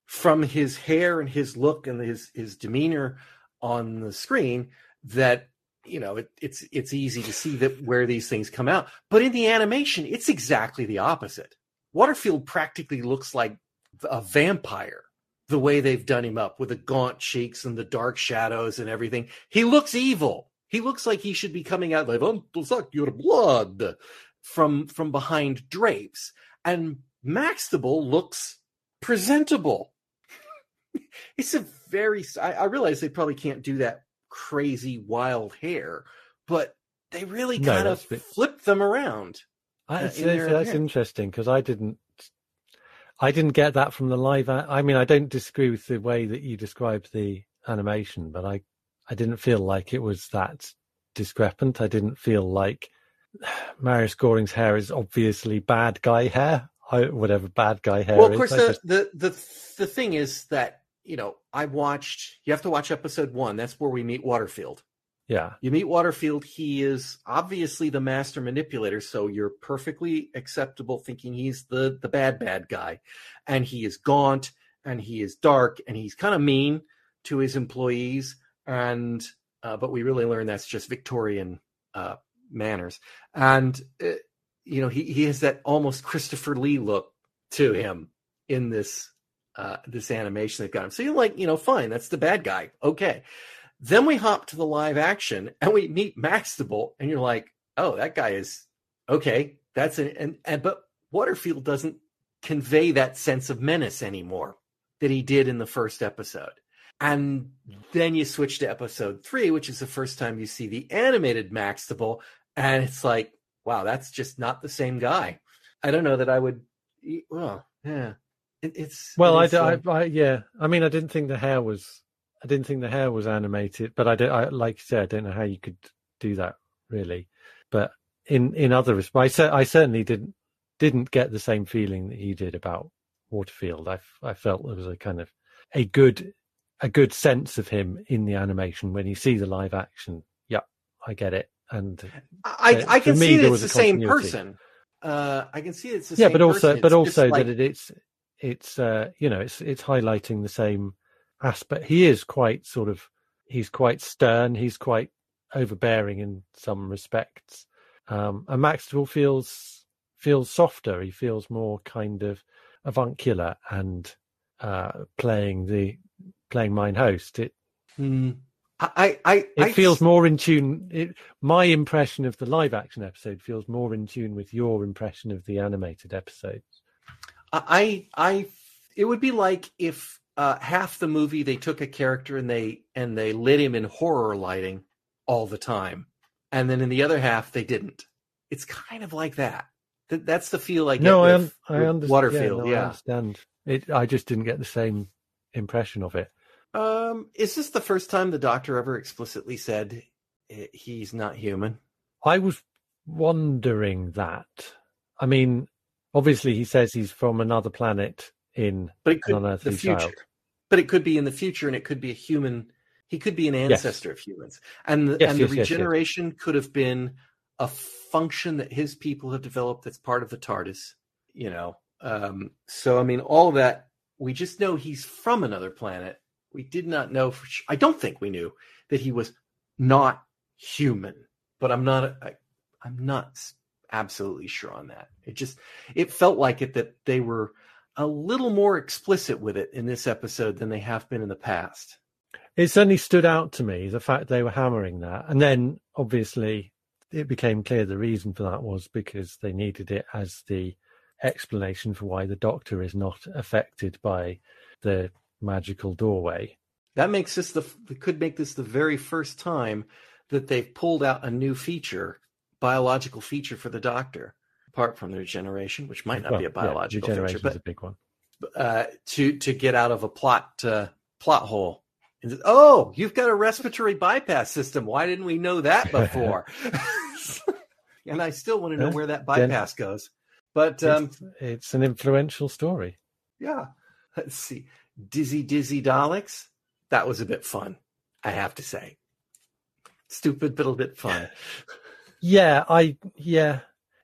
from his hair and his look and his his demeanor on the screen that you know it, it's it's easy to see that where these things come out. But in the animation it's exactly the opposite. Waterfield practically looks like a vampire the way they've done him up with the gaunt cheeks and the dark shadows and everything. He looks evil. He looks like he should be coming out like "Oh, to suck your blood from from behind drapes. And maxtible looks presentable it's a very I, I realize they probably can't do that crazy wild hair but they really No, kind of bit- flip them around in their that's interesting because I didn't I didn't get that from the live. I mean, I don't disagree with the way that you described the animation, but I I I didn't feel like it was that discrepant. I didn't feel like Marius Goring's hair is obviously bad guy hair. Whatever bad guy hair. Well, of course, the, Just, the the the thing is that you know I watched. You have to watch episode one. That's where we meet Waterfield. yeah, You meet Waterfield. He is obviously the master manipulator, so you're perfectly acceptable thinking he's the the bad bad guy, and he is gaunt and he is dark and he's kind of mean to his employees. And uh, but we really learn that's just Victorian uh, manners, and uh, you know he he has that almost Christopher Lee look to him in this uh, this animation they've got him. So you're like, you know, fine, that's the bad guy. Okay. Then we hop to the live action and we meet Maxtible, and you're like, oh, that guy is okay. That's an and, and but Waterfield doesn't convey that sense of menace anymore that he did in the first episode. And then you switch to episode three, which is the first time you see the animated Maxtible, and it's like, wow, that's just not the same guy. I don't know that I would. Well, yeah, it, it's Well, it I, d- I, I- yeah. I mean, I didn't think the hair was. I didn't think the hair was animated, but I don't. I, like you said, I don't know how you could do that really. But in in other respects, I, I certainly didn't didn't get the same feeling that you did about Waterfield. I I felt there was a kind of a good a good sense of him in the animation when you see the live action. Yeah, I get it. And I, I can see that it's the same person. Uh, I can see it's the yeah, same but also but also like- that it, it's it's uh, you know it's it's highlighting the same aspect. He is quite sort of he's quite stern. He's quite overbearing in some respects. Um, and Maxwell feels feels softer. He feels more kind of avuncular and uh, playing the playing mine host. It Hmm. I, I, it I feels more in tune. It, my impression of the live action episode feels more in tune with your impression of the animated episodes. I, I, it would be like if uh, half the movie they took a character and they and they lit him in horror lighting all the time, and then in the other half they didn't. It's kind of like that. That that's the feel I get. no, I, with, un- I understand. Waterfield. Yeah, no, I understand. It. I just didn't get the same impression of it. Um, is this the first time the Doctor ever explicitly said eh, he's not human? I was wondering that. I mean, obviously, he says he's from another planet in But it could An the future. Child. But it could be in the future, and it could be a human. He could be an Yes. ancestor of humans, and the, Yes, and yes, the yes, yes. regeneration could have been a function that his people have developed that's part of the TARDIS. You know, um, so I mean, all that. We just know he's from another planet. We did not know for sure. I don't think we knew that he was not human. But I'm not. I, I'm not absolutely sure on that. It just it felt like it that they were a little more explicit with it in this episode than they have been in the past. It certainly stood out to me the fact they were hammering that, and then obviously it became clear the reason for that was because they needed it as the explanation for why the Doctor is not affected by the magical doorway. That makes this the could make this the very first time that they've pulled out a new feature, biological feature for the Doctor, apart from the regeneration, which might not Well, be a yeah, biological feature, but a big one. uh, to to get out of a plot uh, plot hole. And oh, you've got a respiratory bypass system. Why didn't we know that before? and I still want to know where that bypass goes. But um, it's, it's an influential story. yeah, let's see. Dizzy Dizzy Daleks. That was a bit fun, I have to say. Stupid, but a bit fun. Yeah, I yeah,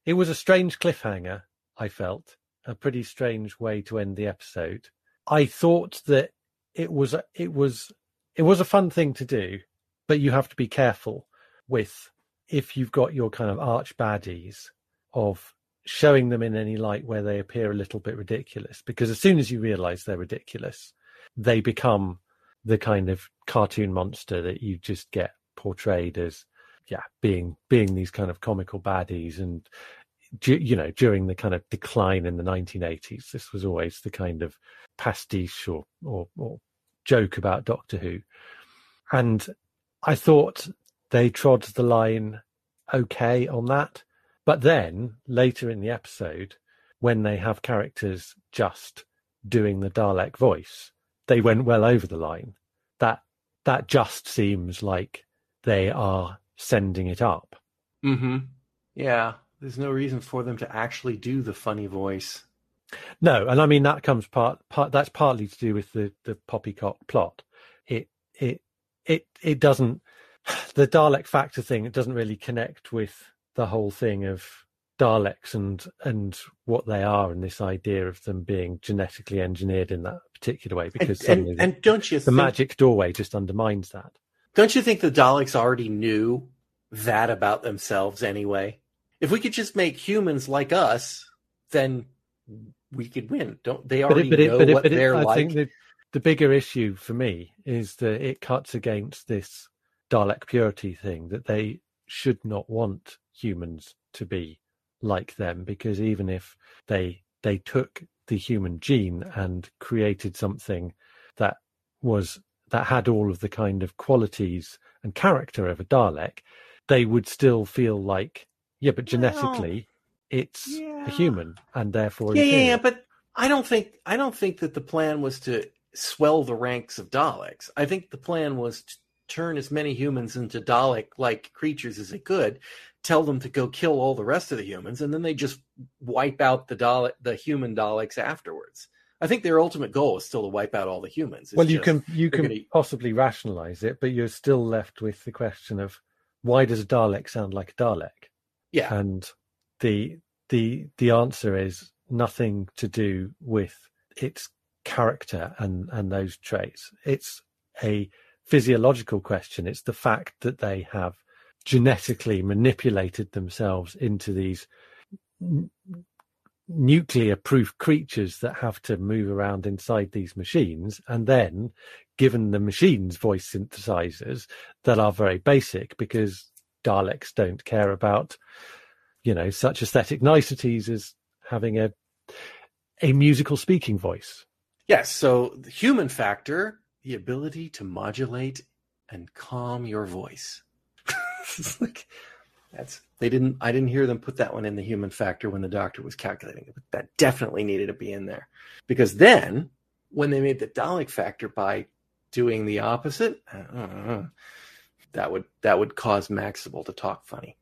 it was a strange cliffhanger. I felt a pretty strange way to end the episode. I thought that it was it was it was a fun thing to do, but you have to be careful with if you've got your kind of arch baddies of showing them in any light where they appear a little bit ridiculous because as soon as you realize they're ridiculous they become the kind of cartoon monster that you just get portrayed as yeah being being these kind of comical baddies. And you know during the kind of decline in the 1980s this was always the kind of pastiche or or, or joke about doctor who. And i thought they trod the line okay on that but then later in the episode when they have characters just doing the dalek voice they went well over the line that that just seems like they are sending it up. Mm-hmm. Yeah. There's no reason for them to actually do the funny voice. No, and I mean that comes part part that's partly to do with the the poppycock plot. It it it it doesn't the Dalek factor thing. It doesn't really connect with the whole thing of Daleks and and what they are and this idea of them being genetically engineered in that particular way because and, suddenly and, the, and don't you the think, magic doorway just undermines that. don't you think the Daleks already knew that about themselves anyway? If we could just make humans like us, then we could win. Don't they But already it, but it, know but it, what but it, they're I like? think the the bigger issue for me is that it cuts against this Dalek purity thing that they should not want humans to be like them because even if they they took the human gene and created something that was that had all of the kind of qualities and character of a Dalek, they would still feel like yeah, but genetically it's yeah. a human and therefore yeah, yeah, yeah, but I don't think I don't think that the plan was to swell the ranks of Daleks. I think the plan was to turn as many humans into Dalek-like creatures as they could, tell them to go kill all the rest of the humans, and then they just wipe out the Dalek, the human Daleks afterwards. I think their ultimate goal is still to wipe out all the humans. It's well, you just- can you can gonna- possibly rationalize it, but you're still left with the question of why does a Dalek sound like a Dalek? yeah, And the the the answer is nothing to do with its character and and those traits. It's a physiological question. It's the fact that they have genetically manipulated themselves into these nuclear proof creatures that have to move around inside these machines and then given the machines voice synthesizers that are very basic because daleks don't care about you know such aesthetic niceties as having a a musical speaking voice Yes, so the human factor, the ability to modulate and calm your voice. It's like, that's they didn't I didn't hear them put that one in the human factor when the doctor was calculating it, but that definitely needed to be in there. Because then when they made the Dalek factor by doing the opposite, uh, that would that would cause Maximal to talk funny.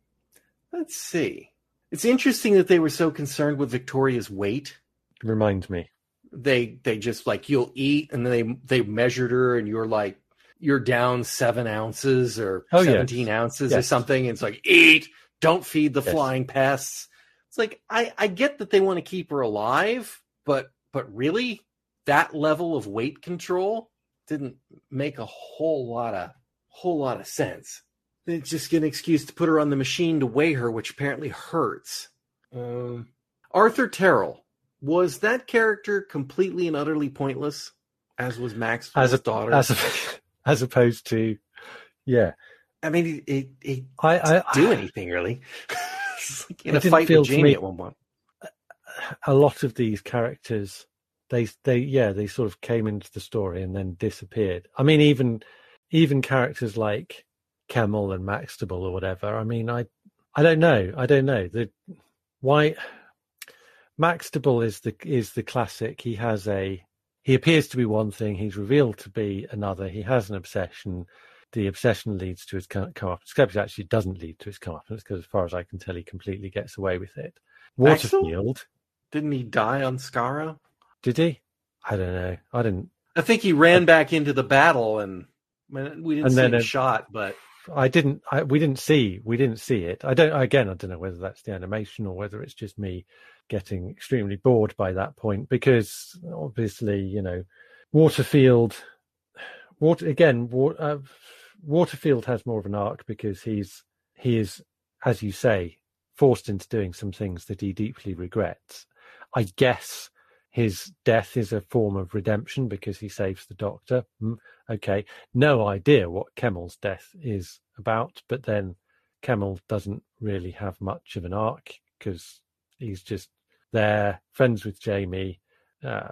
Let's see. It's interesting that they were so concerned with Victoria's weight remind me they they just like you'll eat and then they they measured her and you're like you're down seven ounces or Oh, yes. 17 ounces or something and it's like eat don't feed the Yes. flying pests. It's like i i get that they want to keep her alive but but really that level of weight control didn't make a whole lot of whole lot of sense. It's just an excuse to put her on the machine to weigh her which apparently hurts. Um. Arthur Terrall was that character completely and utterly pointless as was Max as a daughter? as a, as opposed to yeah. I mean it, it i i do anything really. Like in a fight with jamie me- at one point. a lot of these characters they they yeah they sort of came into the story and then disappeared. I mean even even characters like Kemel and Maxtible or whatever i mean i i don't know. I don't know. The why Maxtible is the is the classic. He has a he appears to be one thing he's revealed to be another he has an obsession the obsession leads to his come come up except actually doesn't lead to his comeuppance because as far as i can tell he completely gets away with it waterfield didn't he die on Skaro? did he? I don't know. I didn't. I think he ran back into the battle and we didn't And see then him shot, but I didn't. I, we didn't see. We didn't see it. I don't. Again, I don't know whether that's the animation or whether it's just me getting extremely bored by that point because obviously, you know, Waterfield. Water again. Wa- uh, Waterfield has more of an arc because he's he is, as you say, forced into doing some things that he deeply regrets. I guess his death is a form of redemption because he saves the doctor. Okay, no idea what Kemel's death is about, but then Kemel doesn't really have much of an arc because he's just there, friends with Jamie, uh,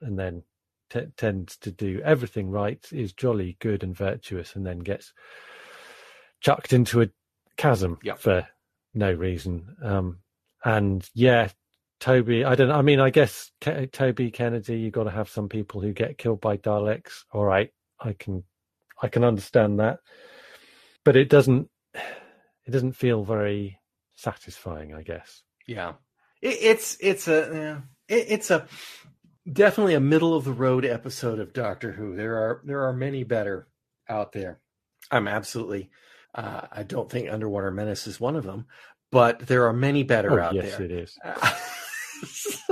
and then t- tends to do everything right, is jolly good and virtuous, and then gets chucked into a chasm Yep. for no reason. Um, and yeah, Toby, I don't know. I mean, I guess Ke- Toby Kennedy, you got to have some people who get killed by Daleks. All right, I can, I can understand that, but it doesn't. It doesn't feel very satisfying, I guess. Yeah, it, it's it's a it, it's a definitely a middle of the road episode of Doctor Who. There are there are many better out there. I'm absolutely. Uh, I don't think Underwater Menace is one of them, but there are many better Oh, out yes, there. Yes, it is.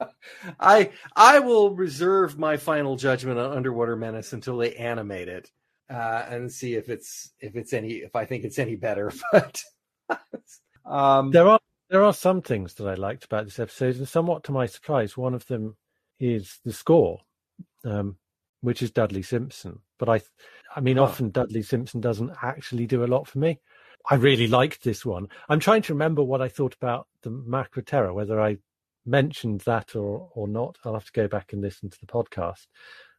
I I will reserve my final judgment on Underwater Menace until they animate it uh, and see if it's if it's any if I think it's any better. But um, There are there are some things that I liked about this episode, and somewhat to my surprise, one of them is the score, um, which is Dudley Simpson. But I, I mean, Huh. often Dudley Simpson doesn't actually do a lot for me. I really liked this one. I'm trying to remember what I thought about the Macra Terror, whether I mentioned that or or not. I'll have to go back and listen to the podcast.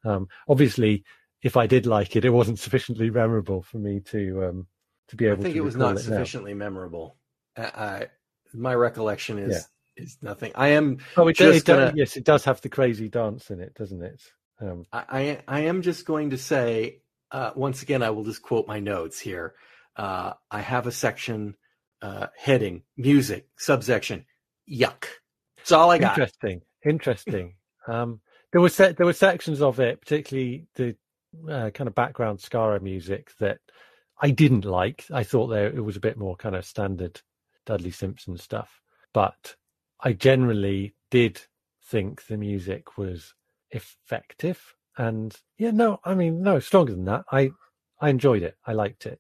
Um, obviously, if I did like it, it wasn't sufficiently memorable for me to um, to be able to I think it was not it now. sufficiently memorable. I, I my recollection is is nothing. I am Oh, it, it does, gonna- yes, it does have the crazy dance in it, doesn't it? Um, I, I I am just going to say uh, once again. I will just quote my notes here. Uh, I have a section uh, heading music subsection yuck. That's all I got. interesting, interesting. um, there were se- there were sections of it, particularly the uh, kind of background Skaro music that I didn't like. I thought there it was a bit more kind of standard Dudley Simpson stuff, but I generally did think the music was effective. And yeah, no, I mean, no, stronger than that. I I enjoyed it. I liked it.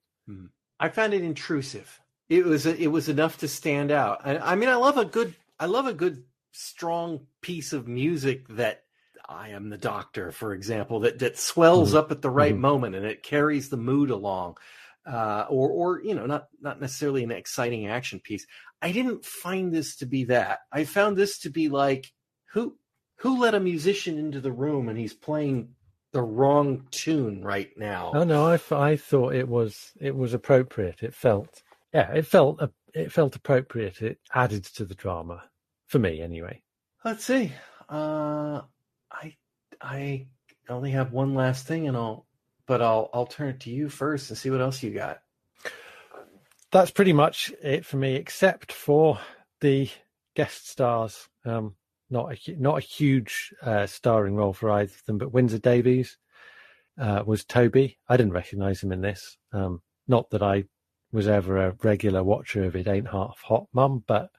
I found it intrusive. It was it was enough to stand out. I, I mean, I love a good I love a good strong piece of music that I am the doctor, for example, that that swells Mhm. up at the right Mhm. moment and it carries the mood along. Uh, or or you know, not not necessarily an exciting action piece. I didn't find this to be that. I found this to be like who who let a musician into the room and he's playing the wrong tune right now. Oh no, I, I thought it was it was appropriate. It felt yeah, it felt uh, it felt appropriate. It added to the drama for me anyway. Let's see. Uh, I I only have one last thing, and I'll but I'll I'll turn it to you first and see what else you got. That's pretty much it for me, except for the guest stars. Um, not a not a huge uh, starring role for either of them, but Windsor Davies uh, was Toby. I didn't recognise him in this. Um, not that I was ever a regular watcher of It Ain't Half Hot Mum, but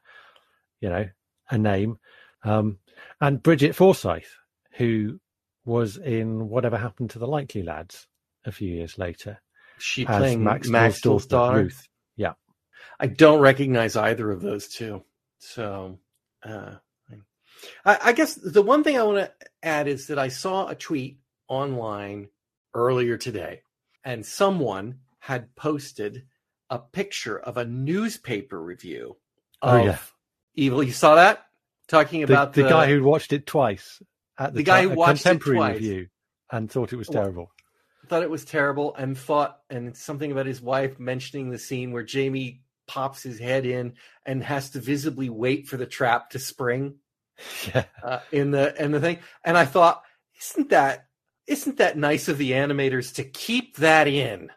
you know, a name. Um, and Brigit Forsyth, who was in Whatever Happened to the Likely Lads a few years later She playing Maxwell's Maxwell's daughter. Ruth. Yeah. I don't recognize either of those two. So, uh, I, I guess the one thing I want to add is that I saw a tweet online earlier today, and someone had posted a picture of a newspaper review Oh, of yeah. Evil. You saw that? Talking the, about the, guy who watched it twice at the, The guy ti- who watched it contemporary twice. review and thought it was terrible. Thought it was terrible and thought and something about his wife mentioning the scene where Jamie pops his head in and has to visibly wait for the trap to spring. Yeah, uh, in the in the thing. And I thought isn't that isn't that nice of the animators to keep that in?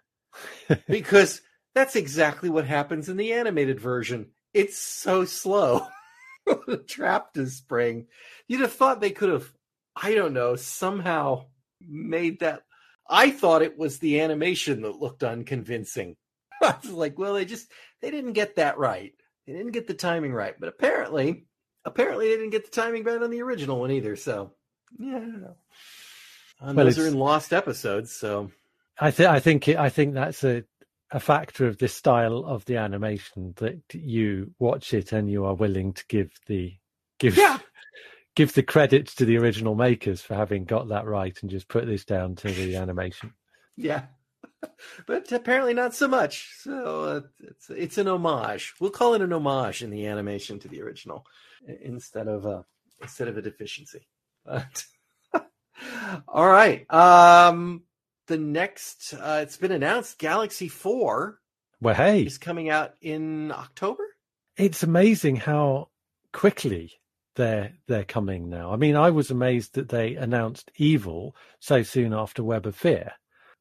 Because that's exactly what happens in the animated version. It's so slow the trap to spring. You'd have thought they could have I don't know somehow made that I thought it was the animation that looked unconvincing. I was like, well, they just they didn't get that right. They didn't get the timing right. But apparently, apparently they didn't get the timing right on the original one either. So yeah, I don't know. And Well, those are in lost episodes. So I think I think it, I think that's a a factor of this style of the animation that you watch it and you are willing to give the give yeah, give the credit to the original makers for having got that right and just put this down to the animation. yeah. But apparently not so much. So uh, it's it's an homage. We'll call it an homage in the animation to the original instead of a instead of a deficiency. But all right. Um, the next, uh, it's been announced, Galaxy Four Well, hey, is coming out in October. it's amazing how quickly they're they're coming now. I mean, I was amazed that they announced Evil so soon after Web of Fear.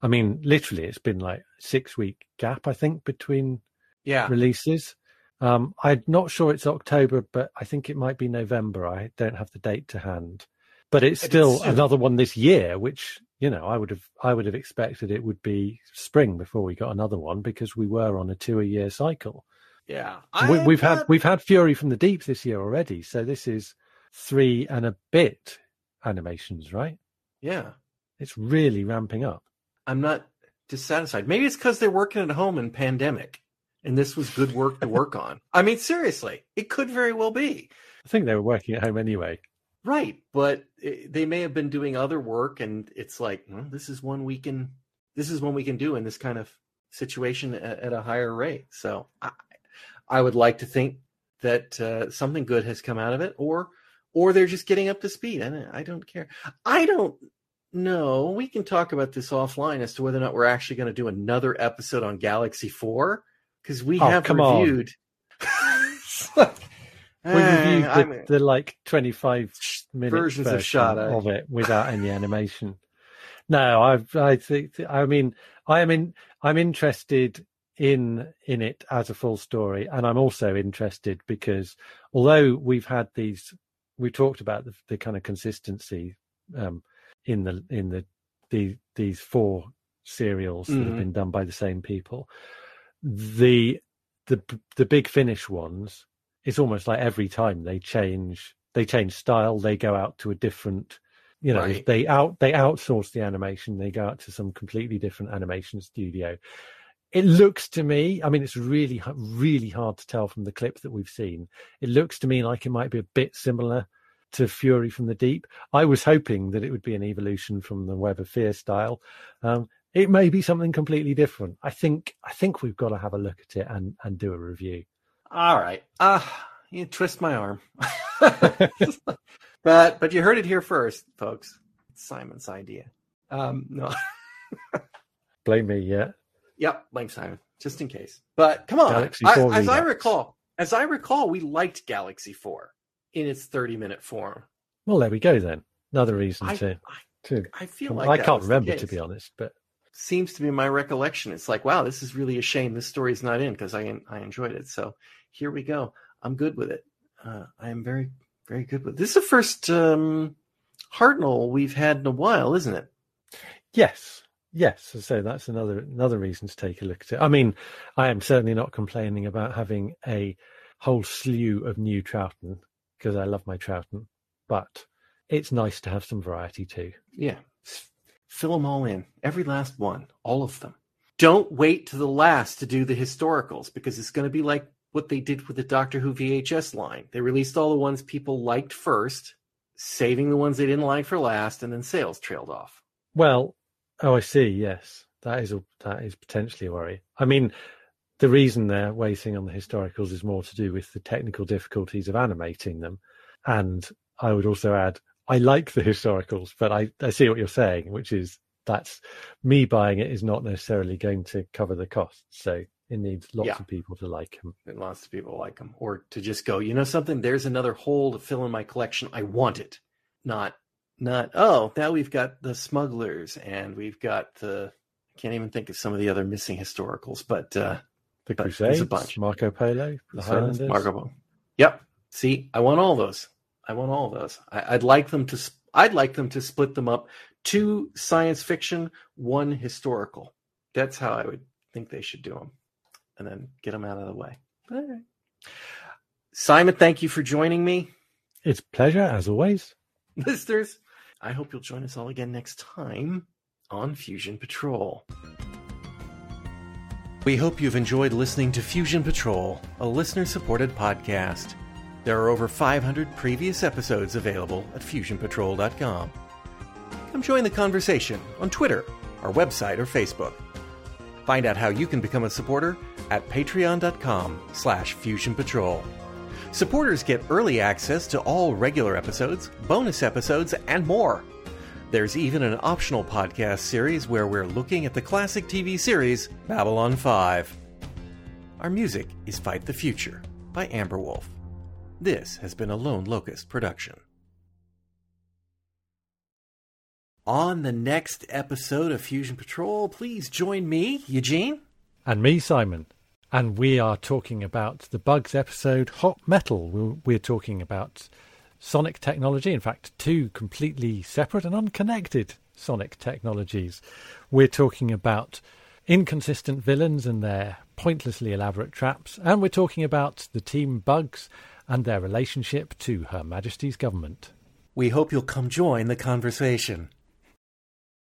I mean, literally, it's been like six week gap, I think, between Yeah. releases. Um, I'm not sure it's October, but I think it might be November. I don't have the date to hand, but it's It's still soon. another one this year, which you know I would have I would have expected it would be spring before we got another one because we were on a two a year cycle. Yeah. we, we've had we've had Fury from the Deep this year already, so this is three and a bit animations, right? Yeah. It's really ramping up. I'm not dissatisfied. Maybe it's because they're working at home in pandemic, and this was good work to work on. I mean, seriously, it could very well be I think they were working at home anyway. right, but it, they may have been doing other work, and it's like, well, this is one we can, this is one we can do in this kind of situation at, at a higher rate. So, I, I would like to think that uh, something good has come out of it, or, or they're just getting up to speed. And I don't care. I don't know. We can talk about this offline as to whether or not we're actually going to do another episode on Galaxy Four because we Oh, have reviewed. We reviewed Eh, the, the like 25 minute Versions of version Shot Eye. of it without any animation. No, I I think I mean I am in I'm interested in in it as a full story, and I'm also interested because although we've had these, we talked about the, the kind of consistency um, in the in the the these four serials that have Mhm. been done by the same people. The the the big finish ones, it's almost like every time they change they change style, they go out to a different you know Right. they out they outsource the animation they go out to some completely different animation studio it looks to me i mean it's really really hard to tell from the clip that we've seen it looks to me like it might be a bit similar to fury from the deep i was hoping that it would be an evolution from the web of fear style um, it may be something completely different i think i think we've got to have a look at it and and do a review All right. Ah, you twist my arm. but but you heard it here first, folks. It's Simon's idea. Um, no. blame me yeah yep, blame Simon, just in case. But come on. Galaxy I- 4 as I recall, as I recall, we liked Galaxy 4 in its 30 minute form. well there we go then another reason I, to I, to I feel like i can't remember to be honest but seems to be my recollection. It's like, wow, this is really a shame this story's not in because I I enjoyed it. So here we go. I'm good with it. Uh, I am very very good with it. This is the first um, Hartnell we've had in a while, isn't it? Yes, yes. So that's another another reason to take a look at it. I mean, I am certainly not complaining about having a whole slew of new Troughton because I love my Troughton, but it's nice to have some variety too. Yeah, fill them all in, every last one, all of them. Don't wait to the last to do the historicals because it's going to be like what they did with the Doctor Who VHS line. They released all the ones people liked first, saving the ones they didn't like for last, and then sales trailed off. Well, oh, I see. Yes, that is a, that is potentially a worry. I mean, the reason they're waiting on the historicals is more to do with the technical difficulties of animating them, and I would also add, I like the historicals, but I I see what you're saying, which is that's me buying it is not necessarily going to cover the costs. So it needs lots Yeah. of people to like them. and lots of people like them, or to just go, you know, something. There's another hole to fill in my collection. I want it. Not, not. Oh, now we've got the smugglers, and we've got the. I can't even think of some of the other missing historicals, but uh, The But there's a Crusades, bunch. Marco Polo, the Highlanders. Marco Polo. Yep. See, I want all those. I want all those. I, I'd like them to. I'd like them to split them up: two science fiction, one historical. That's how I would think they should do them, and then get them out of the way. All right. Simon, thank you for joining me. It's pleasure as always. listeners. I hope you'll join us all again next time on Fusion Patrol. We hope you've enjoyed listening to Fusion Patrol, a listener supported podcast. There are over 500 previous episodes available at fusionpatrol.com. Come join the conversation on Twitter, our website, or Facebook. Find out how you can become a supporter at patreon.com slash fusionpatrol. Supporters get early access to all regular episodes, bonus episodes, and more. There's even an optional podcast series where we're looking at the classic TV series Babylon 5. Our music is Fight the Future by Amber Wolf. This has been a Lone Locust production. On the next episode of Fusion Patrol, please join me, Eugene. And me, Simon. And we are talking about the Bugs episode Hot Metal. We're talking about sonic technology. In fact, two completely separate and unconnected sonic technologies. We're talking about inconsistent villains and their pointlessly elaborate traps. And we're talking about the team Bugs and their relationship to Her Majesty's government. We hope you'll come join the conversation.